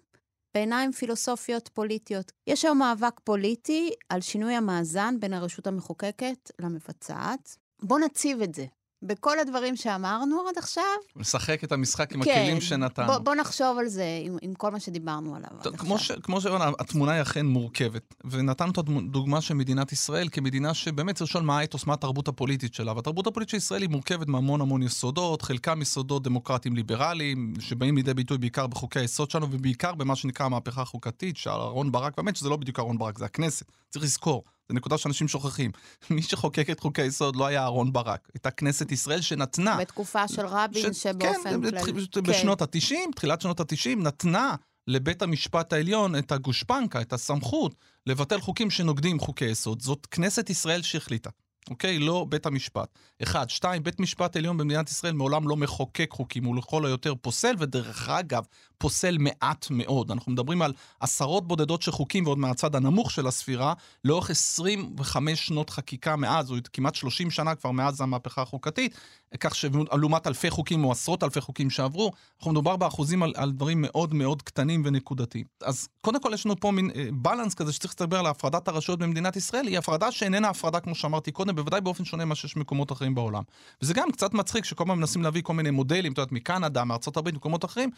בעיניים פילוסופיות פוליטיות. יש היום מאבק פוליטי על שינוי המאזן בין הרשות המחוקקת למבצעת. בואו נציב את זה. בכל הדברים שאמרנו עד עכשיו. לשחק את המשחק עם כן, הכלים שנתנו. בוא, בוא נחשוב על זה עם, עם כל מה שדיברנו עליו טוב, עד כמו עכשיו. ש, כמו שאמרנו, התמונה היא אכן מורכבת. ונתנו את הדוגמה של מדינת ישראל כמדינה שבאמת צריך לשאול מה האתוס, מה התרבות הפוליטית שלה. והתרבות הפוליטית של ישראל היא מורכבת מהמון המון יסודות, חלקם יסודות דמוקרטיים ליברליים, שבאים לידי ביטוי בעיקר בחוקי היסוד שלנו, ובעיקר במה שנקרא המהפכה החוקתית, שאהרן ברק, באמת שזה לא בדיוק אהרן ברק, זה הכנסת. צריך לזכור, זו נקודה שאנשים שוכחים. מי שחוקק את חוקי היסוד לא היה אהרן ברק, הייתה כנסת ישראל שנתנה. בתקופה של רבין, ש- שבאופן כן, כללי... בתח- בשנות ה-90, תחילת שנות ה-90, נתנה לבית המשפט העליון את הגושפנקה, את הסמכות, לבטל חוקים שנוגדים חוקי יסוד. זאת כנסת ישראל שהחליטה. אוקיי? לא בית המשפט. אחד. שתיים, בית משפט עליון במדינת ישראל מעולם לא מחוקק חוקים, הוא לכל היותר פוסל, ודרך אגב, פוסל מעט מאוד. אנחנו מדברים על עשרות בודדות של חוקים, ועוד מהצד הנמוך של הספירה, לאורך 25 שנות חקיקה מאז, או כמעט 30 שנה כבר מאז המהפכה החוקתית, כך שלעומת אלפי חוקים או עשרות אלפי חוקים שעברו, אנחנו מדובר באחוזים על, על דברים מאוד מאוד קטנים ונקודתיים. אז קודם כל יש לנו פה מין אה, בלנס כזה שצריך לדבר על הפרדת הרשויות במדינת ישראל, היא הפרדה שאיננה הפרדה כמו שאמרתי קודם, בוודאי באופן שונה ממה שיש במקומות אחרים בעולם. וזה גם קצת מצחיק שכל פעם מנסים להביא כל מיני מודלים, את יודעת, מקנדה, מארצות הברית, מקומות אחרים,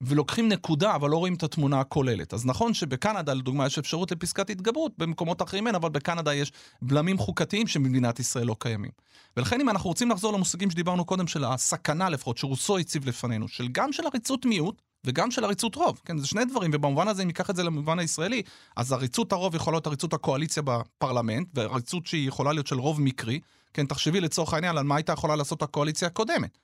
ולוקחים נקודה, אבל לא רואים את התמונה הכוללת. אז נכון שבקנדה, לדוגמה, יש אפשרות לפסקת התגברות, במקומות אחרים אין, אבל בקנדה יש בלמים חוקתיים שבמדינת ישראל לא קיימים. ולכן אם אנחנו רוצים לחזור למושגים שדיברנו קודם, של הסכנה לפחות, שרוסו הציב לפנינו, של גם של עריצות מיעוט, וגם של עריצות רוב, כן, זה שני דברים, ובמובן הזה, אם ניקח את זה למובן הישראלי, אז עריצות הרוב יכולה להיות עריצות הקואליציה בפרלמנט, ועריצות שהיא יכולה להיות של רוב מקרי, כן, תחשבי לצורך העניין על מה הייתה יכולה לעשות הקואליציה הקודמת.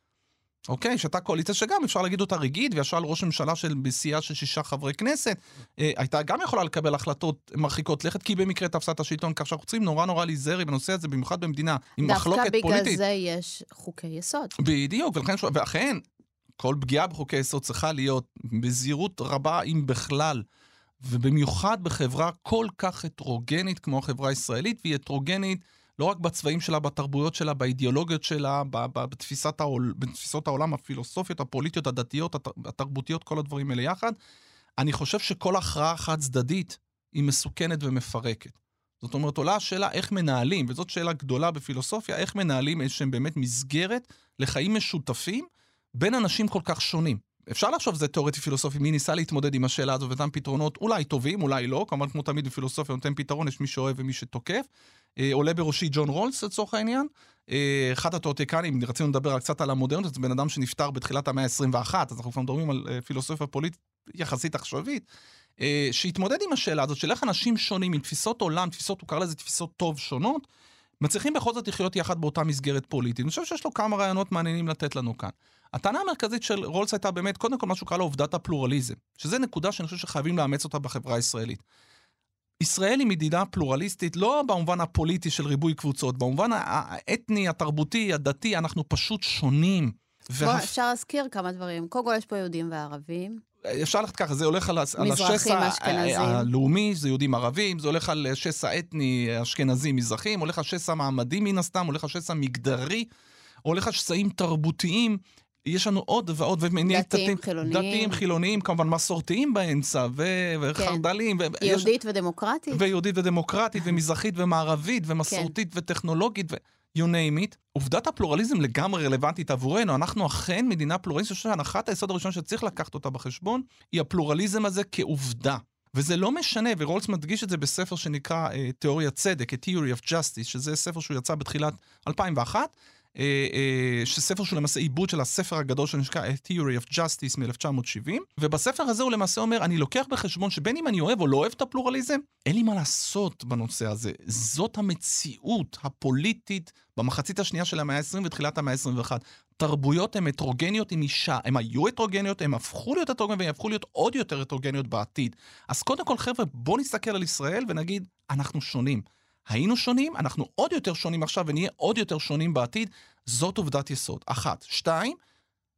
אוקיי, שהייתה קואליציה שגם אפשר להגיד אותה ריגיד, וישר על ראש ממשלה של בסיעה של שישה חברי כנסת, אה, הייתה גם יכולה לקבל החלטות מרחיקות לכת, כי היא במקרה תפסה את השלטון, כך שאנחנו צריכים נורא נורא להיזהר בנושא הזה, במיוחד במדינה עם מחלוקת דווקא פוליטית. בגלל זה יש חוקי יסוד. בדיוק, ולכן, ואכן, כל פגיעה בחוקי יסוד צריכה להיות בזהירות רבה, אם בכלל, ובמיוחד בחברה כל כך הטרוגנית כמו החברה הישראלית, והיא הטרוגנית לא רק בצבעים שלה, בתרבויות שלה, באידיאולוגיות שלה, בתפיסת העול, בתפיסות העולם הפילוסופיות, הפוליטיות, הדתיות, הת- התרבותיות, כל הדברים האלה יחד. אני חושב שכל הכרעה חד צדדית היא מסוכנת ומפרקת. זאת אומרת, עולה השאלה איך מנהלים, וזאת שאלה גדולה בפילוסופיה, איך מנהלים איזשהם באמת מסגרת לחיים משותפים בין אנשים כל כך שונים. אפשר לחשוב שזה תיאורטי פילוסופי, מי ניסה להתמודד עם השאלה הזו ונתן פתרונות אולי טובים, אולי לא, כמובן כמו תמיד בפילוסופיה נותן פתרון, יש מי שאוהב ומי שתוקף. אה, עולה בראשי ג'ון רולס לצורך העניין. אה, אחד התיאורטיקנים, רצינו לדבר קצת על המודרנות, זה בן אדם שנפטר בתחילת המאה ה-21, אז אנחנו כבר מדברים על אה, פילוסופיה פוליטית יחסית עכשווית, אה, שהתמודד עם השאלה הזאת של איך אנשים שונים עם תפיסות עולם, תפיסות, הוא קרא לזה תפיסות טוב שונות, מצליחים בכל זאת לחיות יחד באותה מסגרת פוליטית. אני חושב שיש לו כמה רעיונות מעניינים לתת לנו כאן. הטענה המרכזית של רולס הייתה באמת, קודם כל מה שהוא קרא לו עובדת הפלורליזם, שזה נקודה שאני חושב שחייבים לאמץ אותה בחברה הישראלית. ישראל היא מדינה פלורליסטית לא במובן הפוליטי של ריבוי קבוצות, במובן האתני, התרבותי, הדתי, אנחנו פשוט שונים. וה- אפשר להזכיר כמה דברים. קודם כל, יש פה יהודים וערבים. אפשר ללכת ככה, זה הולך על, על השסע אשכנזים. ה- הלאומי, זה יהודים ערבים, זה הולך על שסע אתני אשכנזים מזרחים, הולך על שסע מעמדי מן הסתם, הולך על שסע מגדרי, הולך על שסעים תרבותיים. יש לנו עוד ועוד, ומניע דתיים, חילוניים. דתיים, חילוניים, כמובן מסורתיים באמצע, ו- וחרד"לים. ו- יש- יהודית ודמוקרטית. ויהודית ודמוקרטית, ומזרחית ומערבית, ומסורתית וטכנולוגית, ו... you name it. עובדת הפלורליזם לגמרי רלוונטית עבורנו, אנחנו אכן מדינה פלורליסטית, אני חושב שהנחת היסוד הראשון שצריך לקחת אותה בחשבון, היא הפלורליזם הזה כעובדה. וזה לא משנה, ורולס מדגיש את זה בספר שנקרא uh, תיאוריית צדק, A Theory of Justice, שזה ספר שהוא יצא בתחילת 2001, uh, uh, שספר שהוא למעשה עיבוד של הספר הגדול שנקרא A Theory of Justice מ-1970, ובספר הזה הוא למעשה אומר, אני לוקח בחשבון שבין אם אני אוהב או לא אוהב את הפלורליזם, אין לי מה לעשות בנושא הזה. זאת המציאות הפוליטית במחצית השנייה של המאה ה-20 ותחילת המאה ה-21. תרבויות הן הטרוגניות עם אישה, הן היו הטרוגניות, הן הפכו להיות הטרוגניות והן יהפכו להיות עוד יותר הטרוגניות בעתיד. אז קודם כל, חבר'ה, בואו נסתכל על ישראל ונגיד, אנחנו שונים. היינו שונים, אנחנו עוד יותר שונים עכשיו ונהיה עוד יותר שונים בעתיד. זאת עובדת יסוד. אחת. שתיים,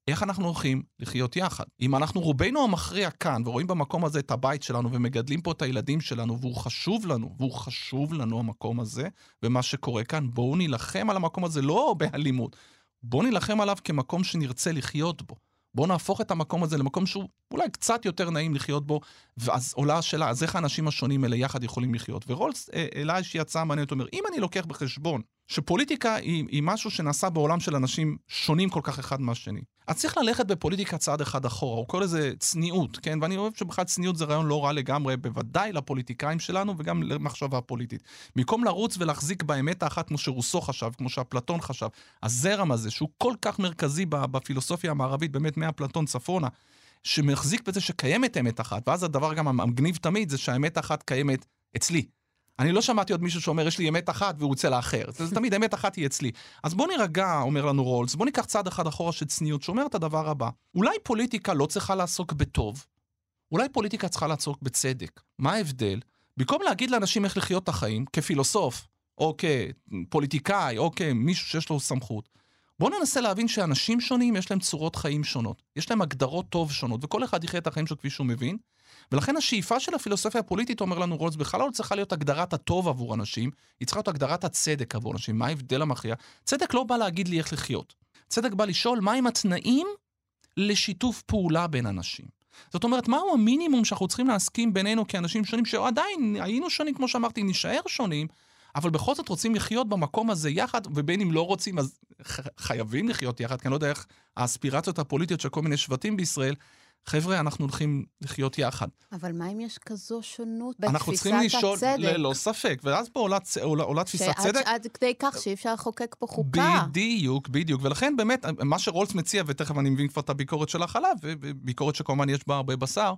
איך אנחנו הולכים לחיות יחד. אם אנחנו רובנו המכריע כאן, ורואים במקום הזה את הבית שלנו, ומגדלים פה את הילדים שלנו, והוא חשוב לנו, והוא חשוב לנו המקום הזה, ומה שקורה כאן, בואו נילחם על המקום הזה לא באלימות, בואו נילחם עליו כמקום שנרצה לחיות בו. בואו נהפוך את המקום הזה למקום שהוא אולי קצת יותר נעים לחיות בו, ואז עולה השאלה, אז איך האנשים השונים האלה יחד יכולים לחיות? ורולס אה, העלה איזושהי הצעה מעניינת, אומר, אם אני לוקח בחשבון שפוליטיקה היא, היא משהו שנעשה בעולם של אנשים שונים כל כך אחד מהשני, אז צריך ללכת בפוליטיקה צעד אחד אחורה, הוא קורא לזה צניעות, כן? ואני אוהב שבכלל צניעות זה רעיון לא רע לגמרי, בוודאי לפוליטיקאים שלנו וגם למחשבה פוליטית. במקום לרוץ ולהחזיק באמת האחת כמו שרוסו חשב, כמו שאפלטון חשב, הזרם הזה, שהוא כל כך מרכזי בפילוסופיה המערבית, באמת מאפלטון צפונה, שמחזיק בזה שקיימת אמת אחת, ואז הדבר גם המגניב תמיד זה שהאמת האחת קיימת אצלי. אני לא שמעתי עוד מישהו שאומר, יש לי אמת אחת והוא יוצא לאחר. זה תמיד, אמת אחת היא אצלי. אז בוא נירגע, אומר לנו רולס, בוא ניקח צעד אחד אחורה של צניעות, שאומר את הדבר הבא. אולי פוליטיקה לא צריכה לעסוק בטוב, אולי פוליטיקה צריכה לעסוק בצדק. מה ההבדל? במקום להגיד לאנשים איך לחיות את החיים, כפילוסוף, או כפוליטיקאי, או כמישהו שיש לו סמכות, בואו ננסה להבין שאנשים שונים, יש להם צורות חיים שונות. יש להם הגדרות טוב שונות, וכל אחד יחיה את החיים שלו כפי שהוא מבין. ולכן השאיפה של הפילוסופיה הפוליטית, אומר לנו רולס, בכלל לא צריכה להיות הגדרת הטוב עבור אנשים, היא צריכה להיות הגדרת הצדק עבור אנשים. מה ההבדל המכריע? צדק לא בא להגיד לי איך לחיות. צדק בא לשאול מהם התנאים לשיתוף פעולה בין אנשים. זאת אומרת, מהו המינימום שאנחנו צריכים להסכים בינינו כאנשים שונים, שעדיין היינו שונים, כמו שאמרתי, נישאר שונים, אבל בכל זאת רוצים לחיות במקום הזה יחד, ובין אם לא רוצים, אז חייבים לחיות יחד, כי אני לא יודע איך האספירציות הפוליטיות של כל מיני שבטים בישראל, חבר'ה, אנחנו הולכים לחיות יחד. אבל מה אם יש כזו שונות בתפיסת הצדק? אנחנו צריכים לשאול, ללא ספק, ואז פה עולה, עולה, עולה תפיסת צדק. שעד כדי כך שאי אפשר לחוקק פה חוקה. בדיוק, בדיוק, ולכן באמת, מה שרולס מציע, ותכף אני מבין כבר את הביקורת של החלב, וביקורת שכמובן יש בה הרבה בשר,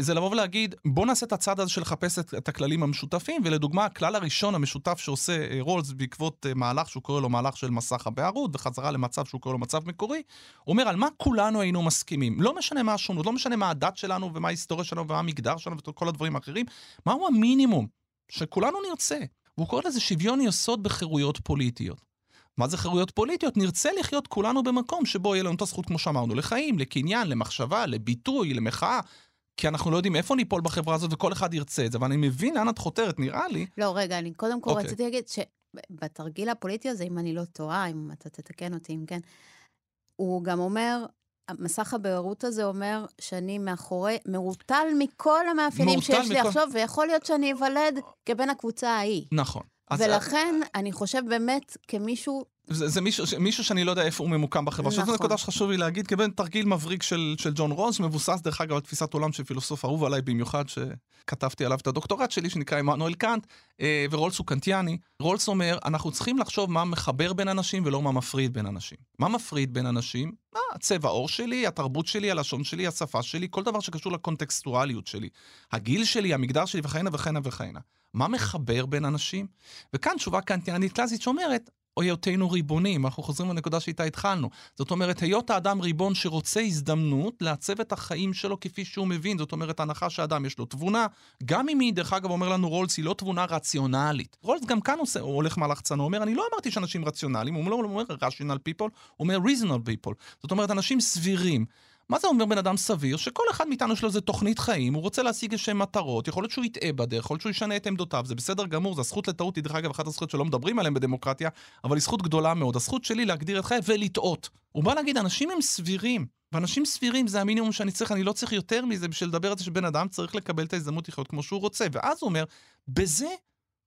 זה לבוא ולהגיד, בוא נעשה את הצעד הזה של לחפש את, את הכללים המשותפים, ולדוגמה, הכלל הראשון המשותף שעושה אה, רולס בעקבות אה, מהלך שהוא קורא לו מהלך של מסך הבערות, וחזרה למצב שהוא קורא לו מצב מקורי, הוא אומר על מה כולנו היינו מסכימים. לא משנה מה השונות, לא משנה מה הדת שלנו, ומה ההיסטוריה שלנו, ומה המגדר שלנו, וכל הדברים האחרים, מהו המינימום שכולנו נרצה. והוא קורא לזה שוויון יסוד בחירויות פוליטיות. מה זה חירויות פוליטיות? נרצה לחיות כולנו במקום שבו יהיה לנו את הזכות, כמו שאמרנו, לחיים, לקניין, למחשבה, לביטוי, למחאה, כי אנחנו לא יודעים איפה ניפול בחברה הזאת, וכל אחד ירצה את זה, אבל אני מבין לאן את חותרת, נראה לי. לא, רגע, אני קודם כל okay. אוקיי. רציתי להגיד שבתרגיל הפוליטי הזה, אם אני לא טועה, אם אתה תתקן אותי, אם כן, הוא גם אומר, מסך הבערות הזה אומר שאני מאחורי, מרוטל מכל המאפיינים שיש לי מכל... עכשיו, ויכול להיות שאני אוולד כבן הקבוצה ההיא. נכון. ולכן, אז... אני חושב באמת, כמישהו זה, זה מישהו, מישהו שאני לא יודע איפה הוא ממוקם בחברה. נכון. שזו נקודה שחשוב לי להגיד, כבין תרגיל מבריק של, של ג'ון רוז, שמבוסס דרך אגב על תפיסת עולם של פילוסוף אהוב עליי במיוחד, שכתבתי עליו את הדוקטורט שלי, שנקרא עמנואל קאנט, אה, ורולס הוא קנטיאני. רולס אומר, אנחנו צריכים לחשוב מה מחבר בין אנשים ולא מה מפריד בין אנשים. מה מפריד בין אנשים? מה הצבע עור שלי, התרבות שלי, הלשון שלי, השפה שלי, כל דבר שקשור לקונטקסטואליות שלי. הגיל שלי, המגדר שלי וכהנה וכהנה וכהנה. מה מחבר בין אנשים? וכאן תשובה קנטיאנית קלאסית שאומרת, או היותנו ריבונים, אנחנו חוזרים לנקודה שאיתה התחלנו. זאת אומרת, היות האדם ריבון שרוצה הזדמנות לעצב את החיים שלו כפי שהוא מבין, זאת אומרת, הנחה שאדם יש לו תבונה, גם אם היא, דרך אגב, אומר לנו רולס, היא לא תבונה רציונלית. רולס גם כאן עושה, הוא הולך מהלך צנוע, הוא אומר, אני לא אמרתי שאנשים רציונליים, הוא לא אומר rational people, הוא אומר reasonable people. זאת אומרת, אנשים סבירים. מה זה אומר בן אדם סביר? שכל אחד מאיתנו יש לו איזה תוכנית חיים, הוא רוצה להשיג איזשהם מטרות, יכול להיות שהוא יטעה בדרך, יכול להיות שהוא ישנה את עמדותיו, זה בסדר גמור, זו הזכות לטעות, היא דרך אגב אחת הזכויות שלא מדברים עליהן בדמוקרטיה, אבל היא זכות גדולה מאוד. הזכות שלי להגדיר את חיי ולטעות. הוא בא להגיד, אנשים הם סבירים, ואנשים סבירים זה המינימום שאני צריך, אני לא צריך יותר מזה בשביל לדבר על זה שבן אדם צריך לקבל את ההזדמנות לחיות כמו שהוא רוצה. ואז הוא אומר, בזה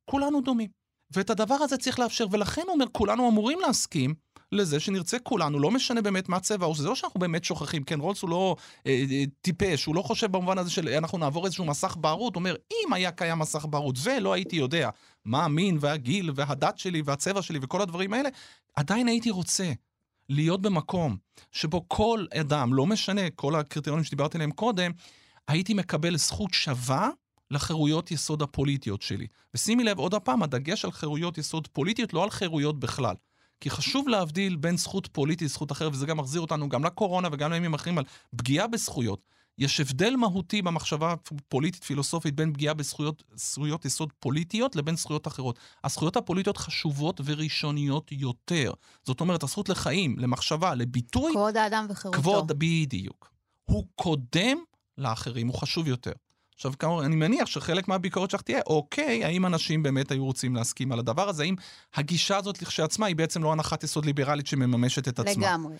כולנו דומים. ואת הדבר הזה צריך לאפשר, ולכן הוא אומר, כולנו אמורים להסכים לזה שנרצה כולנו, לא משנה באמת מה צבע, או שזה לא שאנחנו באמת שוכחים, כן, רולס הוא לא אה, אה, טיפש, הוא לא חושב במובן הזה של אנחנו נעבור איזשהו מסך בערות, הוא אומר, אם היה קיים מסך בערות ולא הייתי יודע מה המין והגיל והדת שלי והצבע שלי וכל הדברים האלה, עדיין הייתי רוצה להיות במקום שבו כל אדם, לא משנה כל הקריטריונים שדיברתי עליהם קודם, הייתי מקבל זכות שווה לחירויות יסוד הפוליטיות שלי. ושימי לב, עוד הפעם, הדגש על חירויות יסוד פוליטיות, לא על חירויות בכלל. כי חשוב להבדיל בין זכות פוליטית לזכות אחרת, וזה גם מחזיר אותנו גם לקורונה וגם לימים אחרים על פגיעה בזכויות. יש הבדל מהותי במחשבה פוליטית פילוסופית בין פגיעה בזכויות זכויות יסוד פוליטיות לבין זכויות אחרות. הזכויות הפוליטיות חשובות וראשוניות יותר. זאת אומרת, הזכות לחיים, למחשבה, לביטוי... כבוד האדם וחירותו. כבוד, בדיוק. הוא קודם לאחרים, הוא חשוב יותר. עכשיו, כאמור, אני מניח שחלק מהביקורת שלך תהיה, אוקיי, האם אנשים באמת היו רוצים להסכים על הדבר הזה? האם הגישה הזאת לכשעצמה היא בעצם לא הנחת יסוד ליברלית שמממשת את עצמה? לגמרי.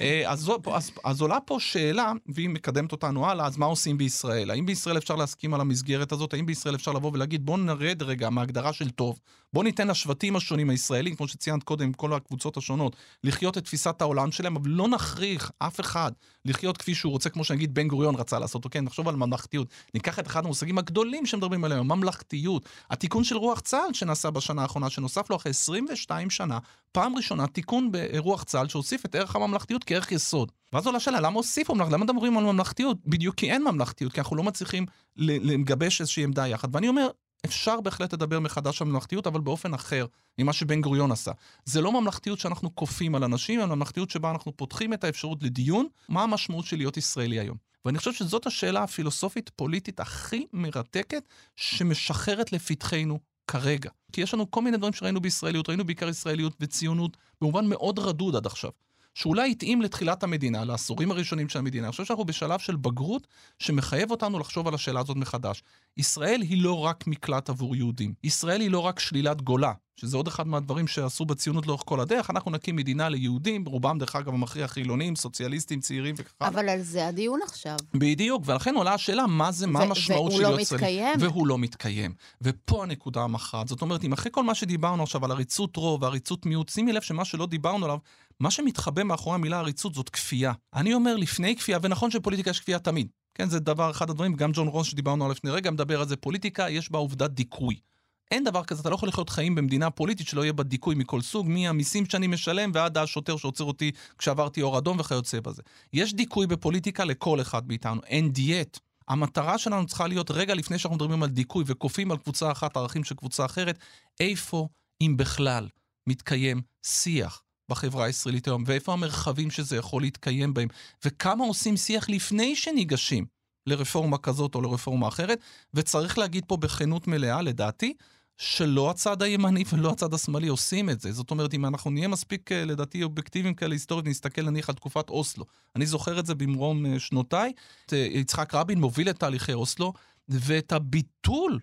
אה, אז, אז, אז עולה פה שאלה, והיא מקדמת אותנו הלאה, אז מה עושים בישראל? האם בישראל אפשר להסכים על המסגרת הזאת? האם בישראל אפשר לבוא ולהגיד, בואו נרד רגע מהגדרה של טוב, בואו ניתן לשבטים השונים הישראלים, כמו שציינת קודם, כל הקבוצות השונות, לחיות את תפיסת העולם שלהם, אבל לא נכריח אף אחד לחיות כפי שהוא רוצה, כמו שנגיד בן גוריון רצה לעשות, אוקיי? נחשוב על ממלכתיות. ניקח את אחד המושגים הגדולים שמדברים עליהם, ממלכתיות. התיקון של רוח צה"ל שנעשה בשנה האחרונה, שנוסף לו אחרי 22 שנה, פעם ראשונה תיקון ברוח צה"ל שהוסיף את ערך הממלכתיות כערך יסוד. ואז עולה שאלה, למה הוסיפו ממלכתיות? למה מדברים על ממלכתיות? בדיוק כי אין ממלכתיות, כי אנחנו לא מצליחים לגבש איזושהי עמדה יחד. ואני אומר, אפשר בהחלט לדבר מחדש על ממלכתיות, אבל באופן אחר ממה שבן גוריון עשה. זה לא ממלכתיות שאנחנו כופים על אנשים, אלא ממלכתיות שבה אנחנו פותחים את האפשרות לדיון, מה המשמעות של להיות ישראלי היום. ואני חושב שזאת השאלה הפילוסופית-פוליטית הכי מרתקת שמשחררת לפתחנו כרגע. כי יש לנו כל מיני דברים שראינו בישראליות, ראינו בעיקר ישראליות וציונות במובן מאוד רדוד עד עכשיו. שאולי התאים לתחילת המדינה, לעשורים הראשונים של המדינה. אני חושב שאנחנו בשלב של בגרות שמחייב אותנו לחשוב על השאלה הזאת מחדש. ישראל היא לא רק מקלט עבור יהודים. ישראל היא לא רק שלילת גולה, שזה עוד אחד מהדברים שעשו בציונות לאורך כל הדרך. אנחנו נקים מדינה ליהודים, רובם דרך אגב המכריע חילונים, סוציאליסטים, צעירים וככה. אבל על זה הדיון עכשיו. בדיוק, ולכן עולה השאלה מה זה, מה המשמעות של והוא לא להיות ישראלי. מתקיים. והוא לא מתקיים. ופה הנקודה המכרעת. זאת אומרת, אם אחרי כל מה שדיברנו עכשיו על עריצות רוב ועריצות מיעוט, שימי לב שמה שלא דיברנו עליו, מה שמתחבא מאחורי המילה עריצות זאת כפייה. אני אומר לפני כפייה, ונכון שבפוליטיקה יש כפייה תמיד. כן, זה דבר, אחד הדברים, גם ג'ון רוס שדיברנו עליו לפני רגע מדבר על זה, פוליטיקה, יש בה עובדת דיכוי. אין דבר כזה, אתה לא יכול לחיות חיים במדינה פוליטית שלא יהיה בה דיכוי מכל סוג, מהמיסים שאני משלם ועד השוטר שעוצר אותי כשעברתי אור אדום וכיוצא בזה. יש דיכוי בפוליטיקה לכל אחד מאיתנו, אין דיאט. המטרה שלנו צריכה להיות רגע לפני שאנחנו מדברים על דיכוי וכופים על קבוצה אחת ערכים של קבוצה אחרת, איפה, אם בכלל, מתקיים שיח בחברה הישראלית היום, ואיפה המרחבים שזה יכול להתקיים בהם, וכמה עושים שיח לפני שניגשים לרפורמה כזאת או לרפורמה אחרת, וצריך להגיד פה בכנות מלאה, לדעתי, שלא הצד הימני ולא הצד השמאלי עושים את זה. זאת אומרת, אם אנחנו נהיה מספיק, אה, לדעתי, אובייקטיביים כאלה היסטורית, נסתכל נניח על תקופת אוסלו. אני זוכר את זה במרום אה, שנותיי, אה, יצחק רבין מוביל את תהליכי אוסלו, ואת הביטול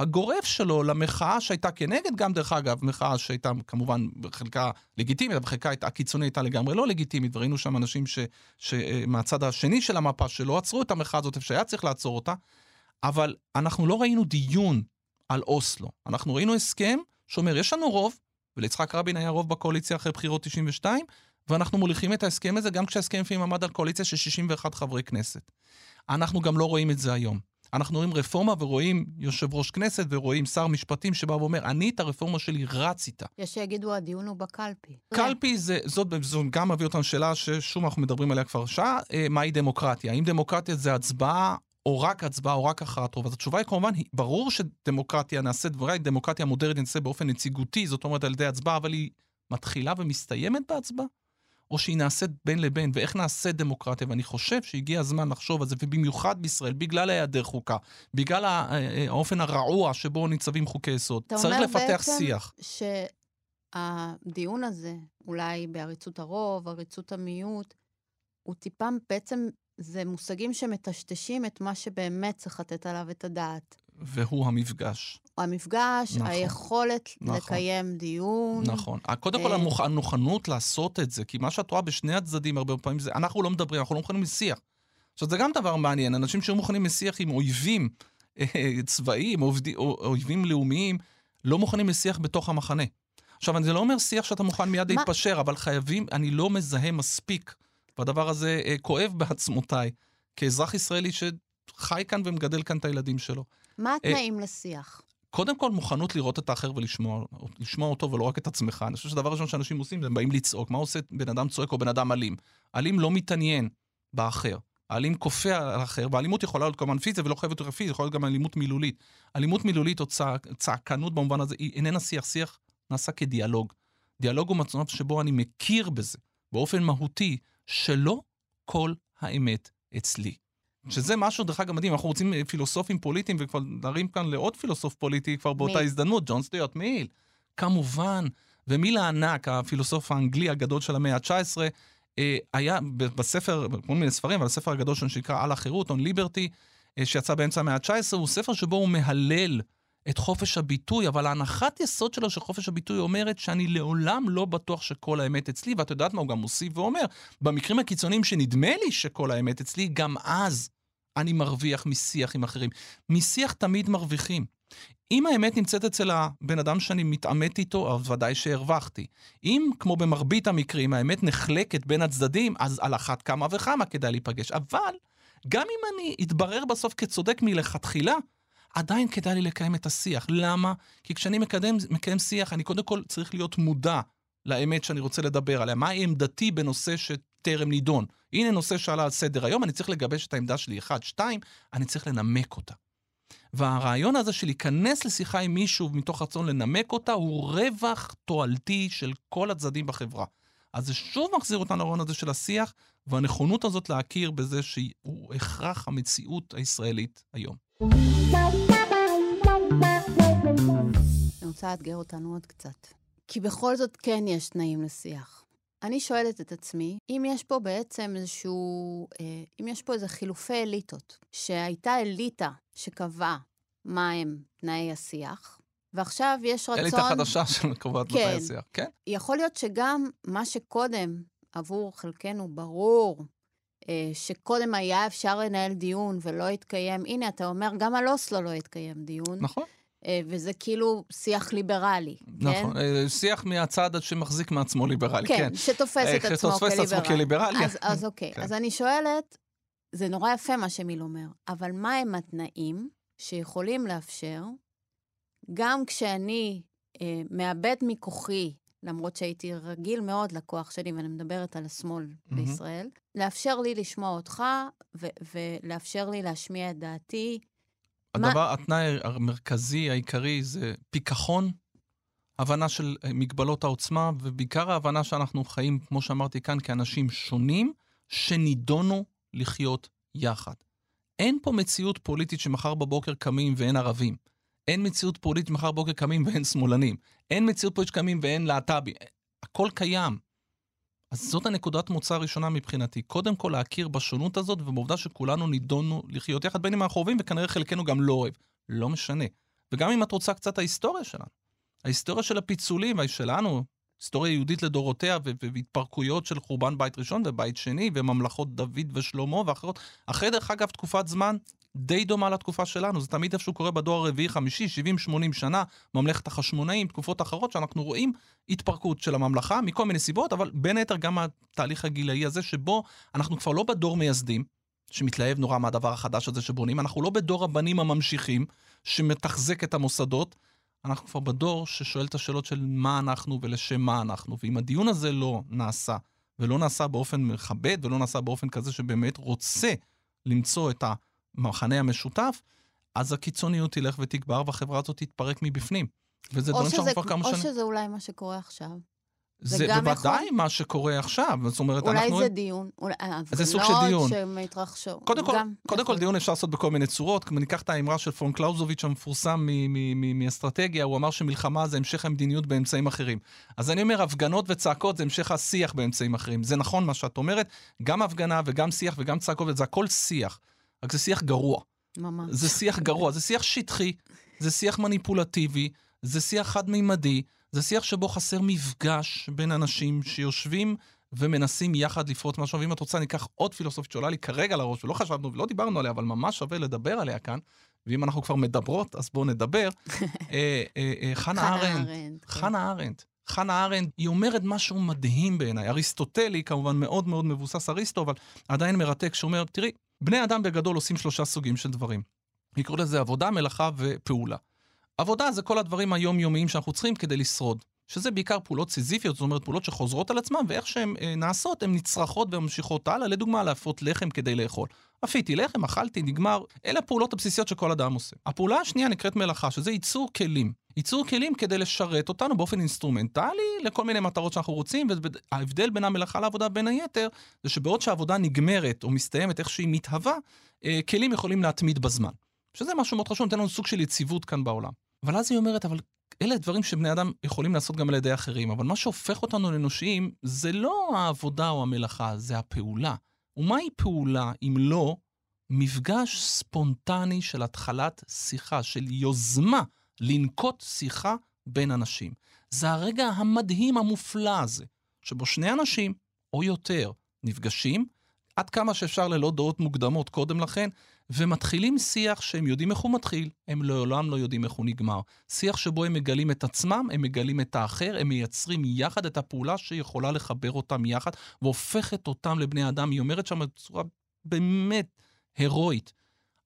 הגורף שלו למחאה שהייתה כנגד, גם דרך אגב, מחאה שהייתה כמובן בחלקה לגיטימית, אבל בחלקה הייתה הקיצונית הייתה לגמרי לא לגיטימית, וראינו שם אנשים ש, שמהצד השני של המפה שלא עצרו את המחאה הזאת, איפה שהיה צריך לעצור אותה, אבל אנחנו לא ראינו דיון על אוסלו. אנחנו ראינו הסכם שאומר, יש לנו רוב, וליצחק רבין היה רוב בקואליציה אחרי בחירות 92, ואנחנו מוליכים את ההסכם הזה גם כשההסכם לפעמים עמד על קואליציה של 61 חברי כנסת. אנחנו גם לא רואים את זה היום. אנחנו רואים רפורמה ורואים יושב ראש כנסת ורואים שר משפטים שבא ואומר, אני את הרפורמה שלי רץ איתה. יש שיגידו, הדיון הוא בקלפי. קלפי זה, זאת, זאת גם מביא אותנו שאלה ששוב אנחנו מדברים עליה כבר שעה, אה, מהי דמוקרטיה? האם דמוקרטיה זה הצבעה או רק הצבעה או רק הכרעת רוב? אז התשובה היא כמובן, היא- ברור שדמוקרטיה נעשית, דברי דמוקרטיה מודרנית נעשית באופן נציגותי, זאת אומרת על ידי הצבעה, אבל היא מתחילה ומסתיימת בהצבעה? או שהיא נעשית בין לבין, ואיך נעשית דמוקרטיה, ואני חושב שהגיע הזמן לחשוב על זה, ובמיוחד בישראל, בגלל היעדר חוקה, בגלל ה- אה, האופן הרעוע שבו ניצבים חוקי יסוד. אתה צריך אומר לפתח בעצם שיח. שהדיון הזה, אולי בעריצות הרוב, עריצות המיעוט, הוא טיפה בעצם, זה מושגים שמטשטשים את מה שבאמת צריך לתת עליו את הדעת. והוא המפגש. המפגש, נכון. היכולת נכון. לקיים דיון. נכון. קודם כל אה, המוכ... הנוכנות לעשות את זה, כי מה שאת רואה בשני הצדדים הרבה פעמים זה, אנחנו לא מדברים, אנחנו לא מוכנים לשיח. עכשיו זה גם דבר מעניין, אנשים שהיו מוכנים לשיח עם אויבים אה, צבאיים, עובדי, או- אויבים לאומיים, לא מוכנים לשיח בתוך המחנה. עכשיו, זה לא אומר שיח שאתה מוכן מיד מה- להתפשר, אבל חייבים, אני לא מזהה מספיק, והדבר הזה אה, כואב בעצמותיי, כאזרח ישראלי שחי כאן ומגדל כאן את הילדים שלו. מה אה, התנאים לשיח? קודם כל, מוכנות לראות את האחר ולשמוע לשמוע אותו ולא רק את עצמך. אני חושב שהדבר הראשון שאנשים עושים, הם באים לצעוק. מה עושה בן אדם צועק או בן אדם אלים? אלים לא מתעניין באחר. האלים כופה על האחר, והאלימות יכולה להיות כמובן פיזית ולא חייבת להיות פיזית, יכולה להיות גם אלימות מילולית. אלימות מילולית או צעק, צעקנות במובן הזה, היא איננה שיח. שיח נעשה כדיאלוג. דיאלוג הוא מצב שבו אני מכיר בזה, באופן מהותי, שלא כל האמת אצלי. שזה משהו, דרך אגב, מדהים, אנחנו רוצים אה, פילוסופים פוליטיים, וכבר נרים כאן לעוד פילוסוף פוליטי כבר באותה מי? הזדמנות, ג'ון סטיוט מיל. כמובן. ומיל הענק, הפילוסוף האנגלי הגדול של המאה ה-19, אה, היה בספר, כל מיני ספרים, אבל הספר הגדול שלנו שנקרא על החירות, On Liberty, אה, שיצא באמצע המאה ה-19, הוא ספר שבו הוא מהלל את חופש הביטוי, אבל ההנחת יסוד שלו של חופש הביטוי אומרת שאני לעולם לא בטוח שכל האמת אצלי, ואת יודעת מה הוא גם מוסיף ואומר, במקרים הקיצוניים שנדמה לי שכל האמת אצלי, גם אז אני מרוויח משיח עם אחרים. משיח תמיד מרוויחים. אם האמת נמצאת אצל הבן אדם שאני מתעמת איתו, אז ודאי שהרווחתי. אם, כמו במרבית המקרים, האמת נחלקת בין הצדדים, אז על אחת כמה וכמה כדאי להיפגש. אבל, גם אם אני אתברר בסוף כצודק מלכתחילה, עדיין כדאי לי לקיים את השיח. למה? כי כשאני מקדם, מקיים שיח, אני קודם כל צריך להיות מודע לאמת שאני רוצה לדבר עליה. מהי עמדתי בנושא שטרם נידון? הנה נושא שעלה על סדר היום, אני צריך לגבש את העמדה שלי. אחד, שתיים, אני צריך לנמק אותה. והרעיון הזה של להיכנס לשיחה עם מישהו מתוך רצון לנמק אותה, הוא רווח תועלתי של כל הצדדים בחברה. אז זה שוב מחזיר אותנו לרעיון הזה של השיח, והנכונות הזאת להכיר בזה שהוא הכרח המציאות הישראלית היום. אני רוצה לאתגר אותנו עוד קצת. כי בכל זאת כן יש תנאים לשיח. אני שואלת את עצמי, אם יש פה בעצם איזשהו, אה, אם יש פה איזה חילופי אליטות, שהייתה אליטה שקבעה מהם תנאי השיח, ועכשיו יש רצון... אליטה חדשה שקובעת כן. מתי השיח, כן? יכול להיות שגם מה שקודם, עבור חלקנו ברור, שקודם היה אפשר לנהל דיון ולא התקיים, הנה, אתה אומר, גם על אוסלו לא התקיים דיון. נכון. אה, וזה כאילו שיח ליברלי, כן? נכון, אה, שיח מהצד שמחזיק מעצמו ליברלי, כן. כן, שתופס אה, את עצמו שתופס את עצמו כליברלי. כליברלי. אז, אז אוקיי, כן. אז אני שואלת, זה נורא יפה מה שמיל אומר, אבל מה הם התנאים שיכולים לאפשר, גם כשאני אה, מאבד מכוחי, למרות שהייתי רגיל מאוד לכוח שלי, ואני מדברת על השמאל מהמם. בישראל, לאפשר לי לשמוע אותך ו- ולאפשר לי להשמיע את דעתי. מה- הדבר, התנאי המרכזי, העיקרי, זה פיכחון, הבנה של אה, מגבלות העוצמה, ובעיקר ההבנה שאנחנו חיים, כמו שאמרתי כאן, כאנשים שונים, שנידונו לחיות יחד. אין פה מציאות פוליטית שמחר בבוקר קמים ואין ערבים. אין מציאות פוליטית מחר בבוקר קמים ואין שמאלנים. אין מציאות פוליטית שקמים ואין להט"בים. הכל קיים. אז זאת הנקודת מוצא הראשונה מבחינתי. קודם כל להכיר בשונות הזאת ובעובדה שכולנו נידונו לחיות יחד, בין אם אנחנו אוהבים וכנראה חלקנו גם לא אוהב. לא משנה. וגם אם את רוצה קצת ההיסטוריה שלנו. ההיסטוריה של הפיצולים, שלנו, היסטוריה יהודית לדורותיה והתפרקויות של חורבן בית ראשון ובית שני וממלכות דוד ושלמה ואחרות. אחרי דרך אגב תקופת זמן די דומה לתקופה שלנו, זה תמיד איפשהו קורה בדור הרביעי, חמישי, 70, 80 שנה, ממלכת החשמונאים, תקופות אחרות שאנחנו רואים התפרקות של הממלכה מכל מיני סיבות, אבל בין היתר גם התהליך הגילאי הזה שבו אנחנו כבר לא בדור מייסדים, שמתלהב נורא מהדבר החדש הזה שבונים, אנחנו לא בדור הבנים הממשיכים, שמתחזק את המוסדות, אנחנו כבר בדור ששואל את השאלות של מה אנחנו ולשם מה אנחנו. ואם הדיון הזה לא נעשה, ולא נעשה באופן מכבד, ולא נעשה באופן כזה שבאמת רוצה למצוא את המחנה המשותף, אז הקיצוניות תלך ותגבר והחברה הזאת תתפרק מבפנים. וזה או דברים שזה, כבר כמה או שנים... שזה אולי מה שקורה עכשיו. זה בוודאי יכול? מה שקורה עכשיו. זאת אומרת, אולי אנחנו... זה דיון, אולי זה סוג של דיון. שמתרחשו. קודם כל, קודם כל. דיון אפשר לעשות בכל מיני צורות. כמו ניקח את האמרה של פון קלאוזוביץ' המפורסם מאסטרטגיה, הוא אמר שמלחמה זה המשך המדיניות באמצעים אחרים. אז אני אומר, הפגנות וצעקות זה המשך השיח באמצעים אחרים. זה נכון מה שאת אומרת, גם הפגנה וגם שיח וגם צעקות, זה הכל שיח. רק זה שיח גרוע. ממש. זה שיח גרוע, זה שיח שטחי, זה שיח מניפולטיבי, זה שיח חד-מימדי, זה שיח שבו חסר מפגש בין אנשים שיושבים ומנסים יחד לפרוט משהו. ואם את רוצה, ניקח עוד פילוסופית שעולה לי כרגע לראש, ולא חשבנו ולא דיברנו עליה, אבל ממש שווה לדבר עליה כאן. ואם אנחנו כבר מדברות, אז בואו נדבר. אה, אה, אה, חנה חנה ארנדט. ארנדט, כן. חנה ארנדט. חנה ארנדט, היא אומרת משהו מדהים בעיניי. אריסטוטלי, כמובן מאוד מאוד מבוסס אריסטו, אבל עדיין מרתק, שאומר, תראי, בני אדם בגדול עושים שלושה סוגים של דברים. קוראת לזה עבודה, מלאכה ופעולה. עבודה זה כל הדברים היומיומיים שאנחנו צריכים כדי לשרוד. שזה בעיקר פעולות סיזיפיות, זאת אומרת פעולות שחוזרות על עצמן, ואיך שהן אה, נעשות, הן נצרכות וממשיכות הלאה. לדוגמה, לאפות לחם כדי לאכול. אפיתי לחם, אכלתי, נגמר. אלה הפעולות הבסיסיות שכל אדם עושה. הפעולה השנייה נקראת מלאכה, שזה ייצור כלים. ייצור כלים כדי לשרת אותנו באופן אינסטרומנטלי לכל מיני מטרות שאנחנו רוצים, וההבדל בין המלאכה לעבודה בין היתר, זה שבעוד שהעבודה נגמרת או מסתיימת איך שהיא מתהווה, אה, כלים יכולים להתמיד בזמן. שזה משהו מאוד חשוב, נותן לנו סוג של יציבות כאן בעולם. אבל אז היא אומרת, אבל אלה דברים שבני אדם יכולים לעשות גם על ידי אחרים, אבל מה שהופך אותנו לאנושיים זה לא העבודה או המלאכה, זה הפעולה. ומהי פעולה אם לא מפגש ספונטני של התחלת שיחה, של יוזמה לנקוט שיחה בין אנשים. זה הרגע המדהים המופלא הזה, שבו שני אנשים, או יותר, נפגשים, עד כמה שאפשר ללא דעות מוקדמות קודם לכן, ומתחילים שיח שהם יודעים איך הוא מתחיל, הם לעולם לא יודעים איך הוא נגמר. שיח שבו הם מגלים את עצמם, הם מגלים את האחר, הם מייצרים יחד את הפעולה שיכולה לחבר אותם יחד, והופכת אותם לבני אדם. היא אומרת שם בצורה באמת הירואית.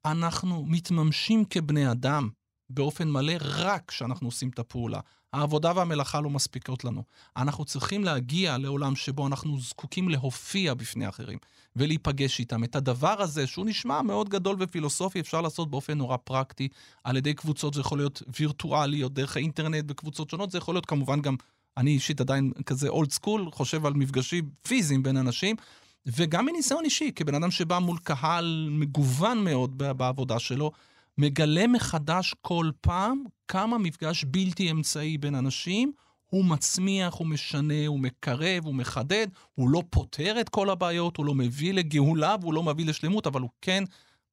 אנחנו מתממשים כבני אדם באופן מלא רק כשאנחנו עושים את הפעולה. העבודה והמלאכה לא מספיקות לנו. אנחנו צריכים להגיע לעולם שבו אנחנו זקוקים להופיע בפני אחרים ולהיפגש איתם. את הדבר הזה, שהוא נשמע מאוד גדול ופילוסופי, אפשר לעשות באופן נורא פרקטי, על ידי קבוצות, זה יכול להיות וירטואלי או דרך האינטרנט בקבוצות שונות, זה יכול להיות כמובן גם, אני אישית עדיין כזה אולד סקול, חושב על מפגשים פיזיים בין אנשים. וגם מניסיון אישי, כבן אדם שבא מול קהל מגוון מאוד בעבודה שלו, מגלה מחדש כל פעם כמה מפגש בלתי אמצעי בין אנשים הוא מצמיח, הוא משנה, הוא מקרב, הוא מחדד, הוא לא פותר את כל הבעיות, הוא לא מביא לגאולה והוא לא מביא לשלמות, אבל הוא כן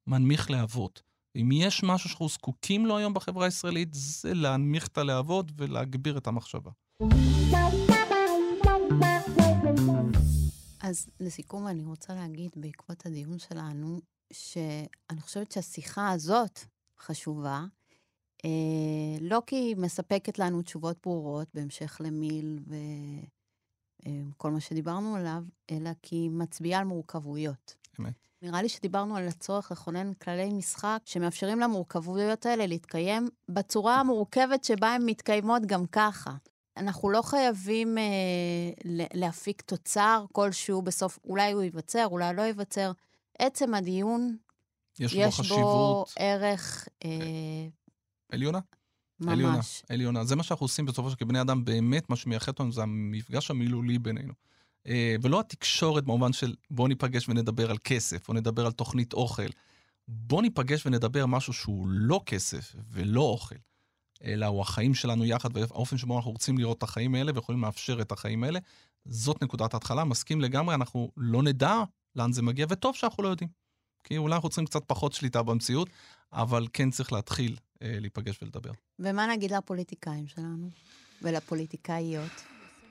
מנמיך להבות. אם יש משהו שאנחנו זקוקים לו היום בחברה הישראלית, זה להנמיך את הלהבות ולהגביר את המחשבה. אז לסיכום, אני רוצה להגיד בעקבות הדיון שלנו, שאני חושבת שהשיחה הזאת חשובה, אה, לא כי היא מספקת לנו תשובות ברורות בהמשך למיל וכל אה, מה שדיברנו עליו, אלא כי היא מצביעה על מורכבויות. אמת. נראה לי שדיברנו על הצורך לכונן כללי משחק שמאפשרים למורכבויות האלה להתקיים בצורה המורכבת שבה הן מתקיימות גם ככה. אנחנו לא חייבים אה, להפיק תוצר כלשהו בסוף, אולי הוא ייווצר, אולי לא ייווצר. עצם הדיון, יש, יש בו חשיבות. בו ערך... אה, עליונה? ממש. עליונה, עליונה. זה מה שאנחנו עושים בסופו של כבני אדם, באמת מה שמייחד אותנו זה המפגש המילולי בינינו. אה, ולא התקשורת במובן של בוא ניפגש ונדבר על כסף, או נדבר על תוכנית אוכל. בוא ניפגש ונדבר משהו שהוא לא כסף ולא אוכל. אלא הוא החיים שלנו יחד, והאופן שבו אנחנו רוצים לראות את החיים האלה ויכולים לאפשר את החיים האלה. זאת נקודת ההתחלה, מסכים לגמרי, אנחנו לא נדע לאן זה מגיע, וטוב שאנחנו לא יודעים. כי אולי אנחנו צריכים קצת פחות שליטה במציאות, אבל כן צריך להתחיל אה, להיפגש ולדבר. ומה נגיד לפוליטיקאים שלנו ולפוליטיקאיות?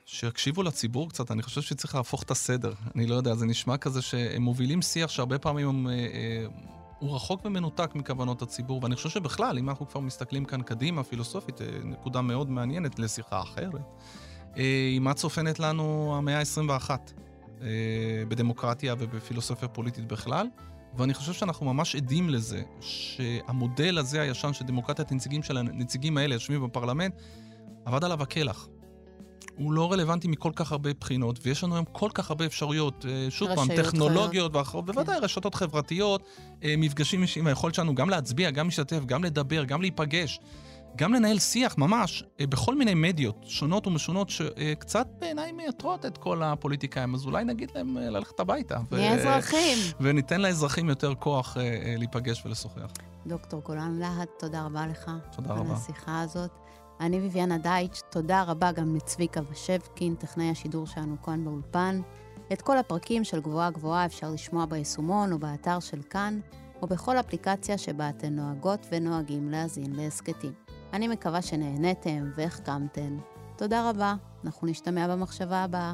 שיקשיבו לציבור קצת, אני חושב שצריך להפוך את הסדר. אני לא יודע, זה נשמע כזה שהם מובילים שיח שהרבה פעמים הם... אה, אה, הוא רחוק ומנותק מכוונות הציבור, ואני חושב שבכלל, אם אנחנו כבר מסתכלים כאן קדימה, פילוסופית, אה, נקודה מאוד מעניינת לשיחה אחרת, היא מה צופנת לנו המאה ה-21 בדמוקרטיה ובפילוסופיה פוליטית בכלל. ואני חושב שאנחנו ממש עדים לזה, שהמודל הזה הישן של דמוקרטיית הנציגים של הנציגים האלה יושבים בפרלמנט, עבד עליו הקלח. הוא לא רלוונטי מכל כך הרבה בחינות, ויש לנו היום כל כך הרבה אפשרויות, אה, שוב פעם, טכנולוגיות ואחרות, כן. בוודאי רשתות חברתיות, אה, מפגשים אישיים, היכולת שלנו גם להצביע, גם להשתתף, גם לדבר, גם להיפגש. גם לנהל שיח ממש אה, בכל מיני מדיות שונות ומשונות שקצת בעיניי מייתרות את כל הפוליטיקאים, אז אולי נגיד להם ללכת הביתה. נהיה ו... אזרחים. וניתן לאזרחים יותר כוח להיפגש ולשוחח. דוקטור גולן להט, תודה רבה לך. תודה רבה. על השיחה הזאת. אני ביביאנה דייטש, תודה רבה גם לצביקה ושבקין, טכנאי השידור שלנו כאן באולפן. את כל הפרקים של גבוהה גבוהה אפשר לשמוע ביישומון או באתר של כאן, או בכל אפליקציה שבה אתן נוהגות ונוהגים להאזין להסכתים. אני מקווה שנהניתם והחכמתן. תודה רבה, אנחנו נשתמע במחשבה הבאה.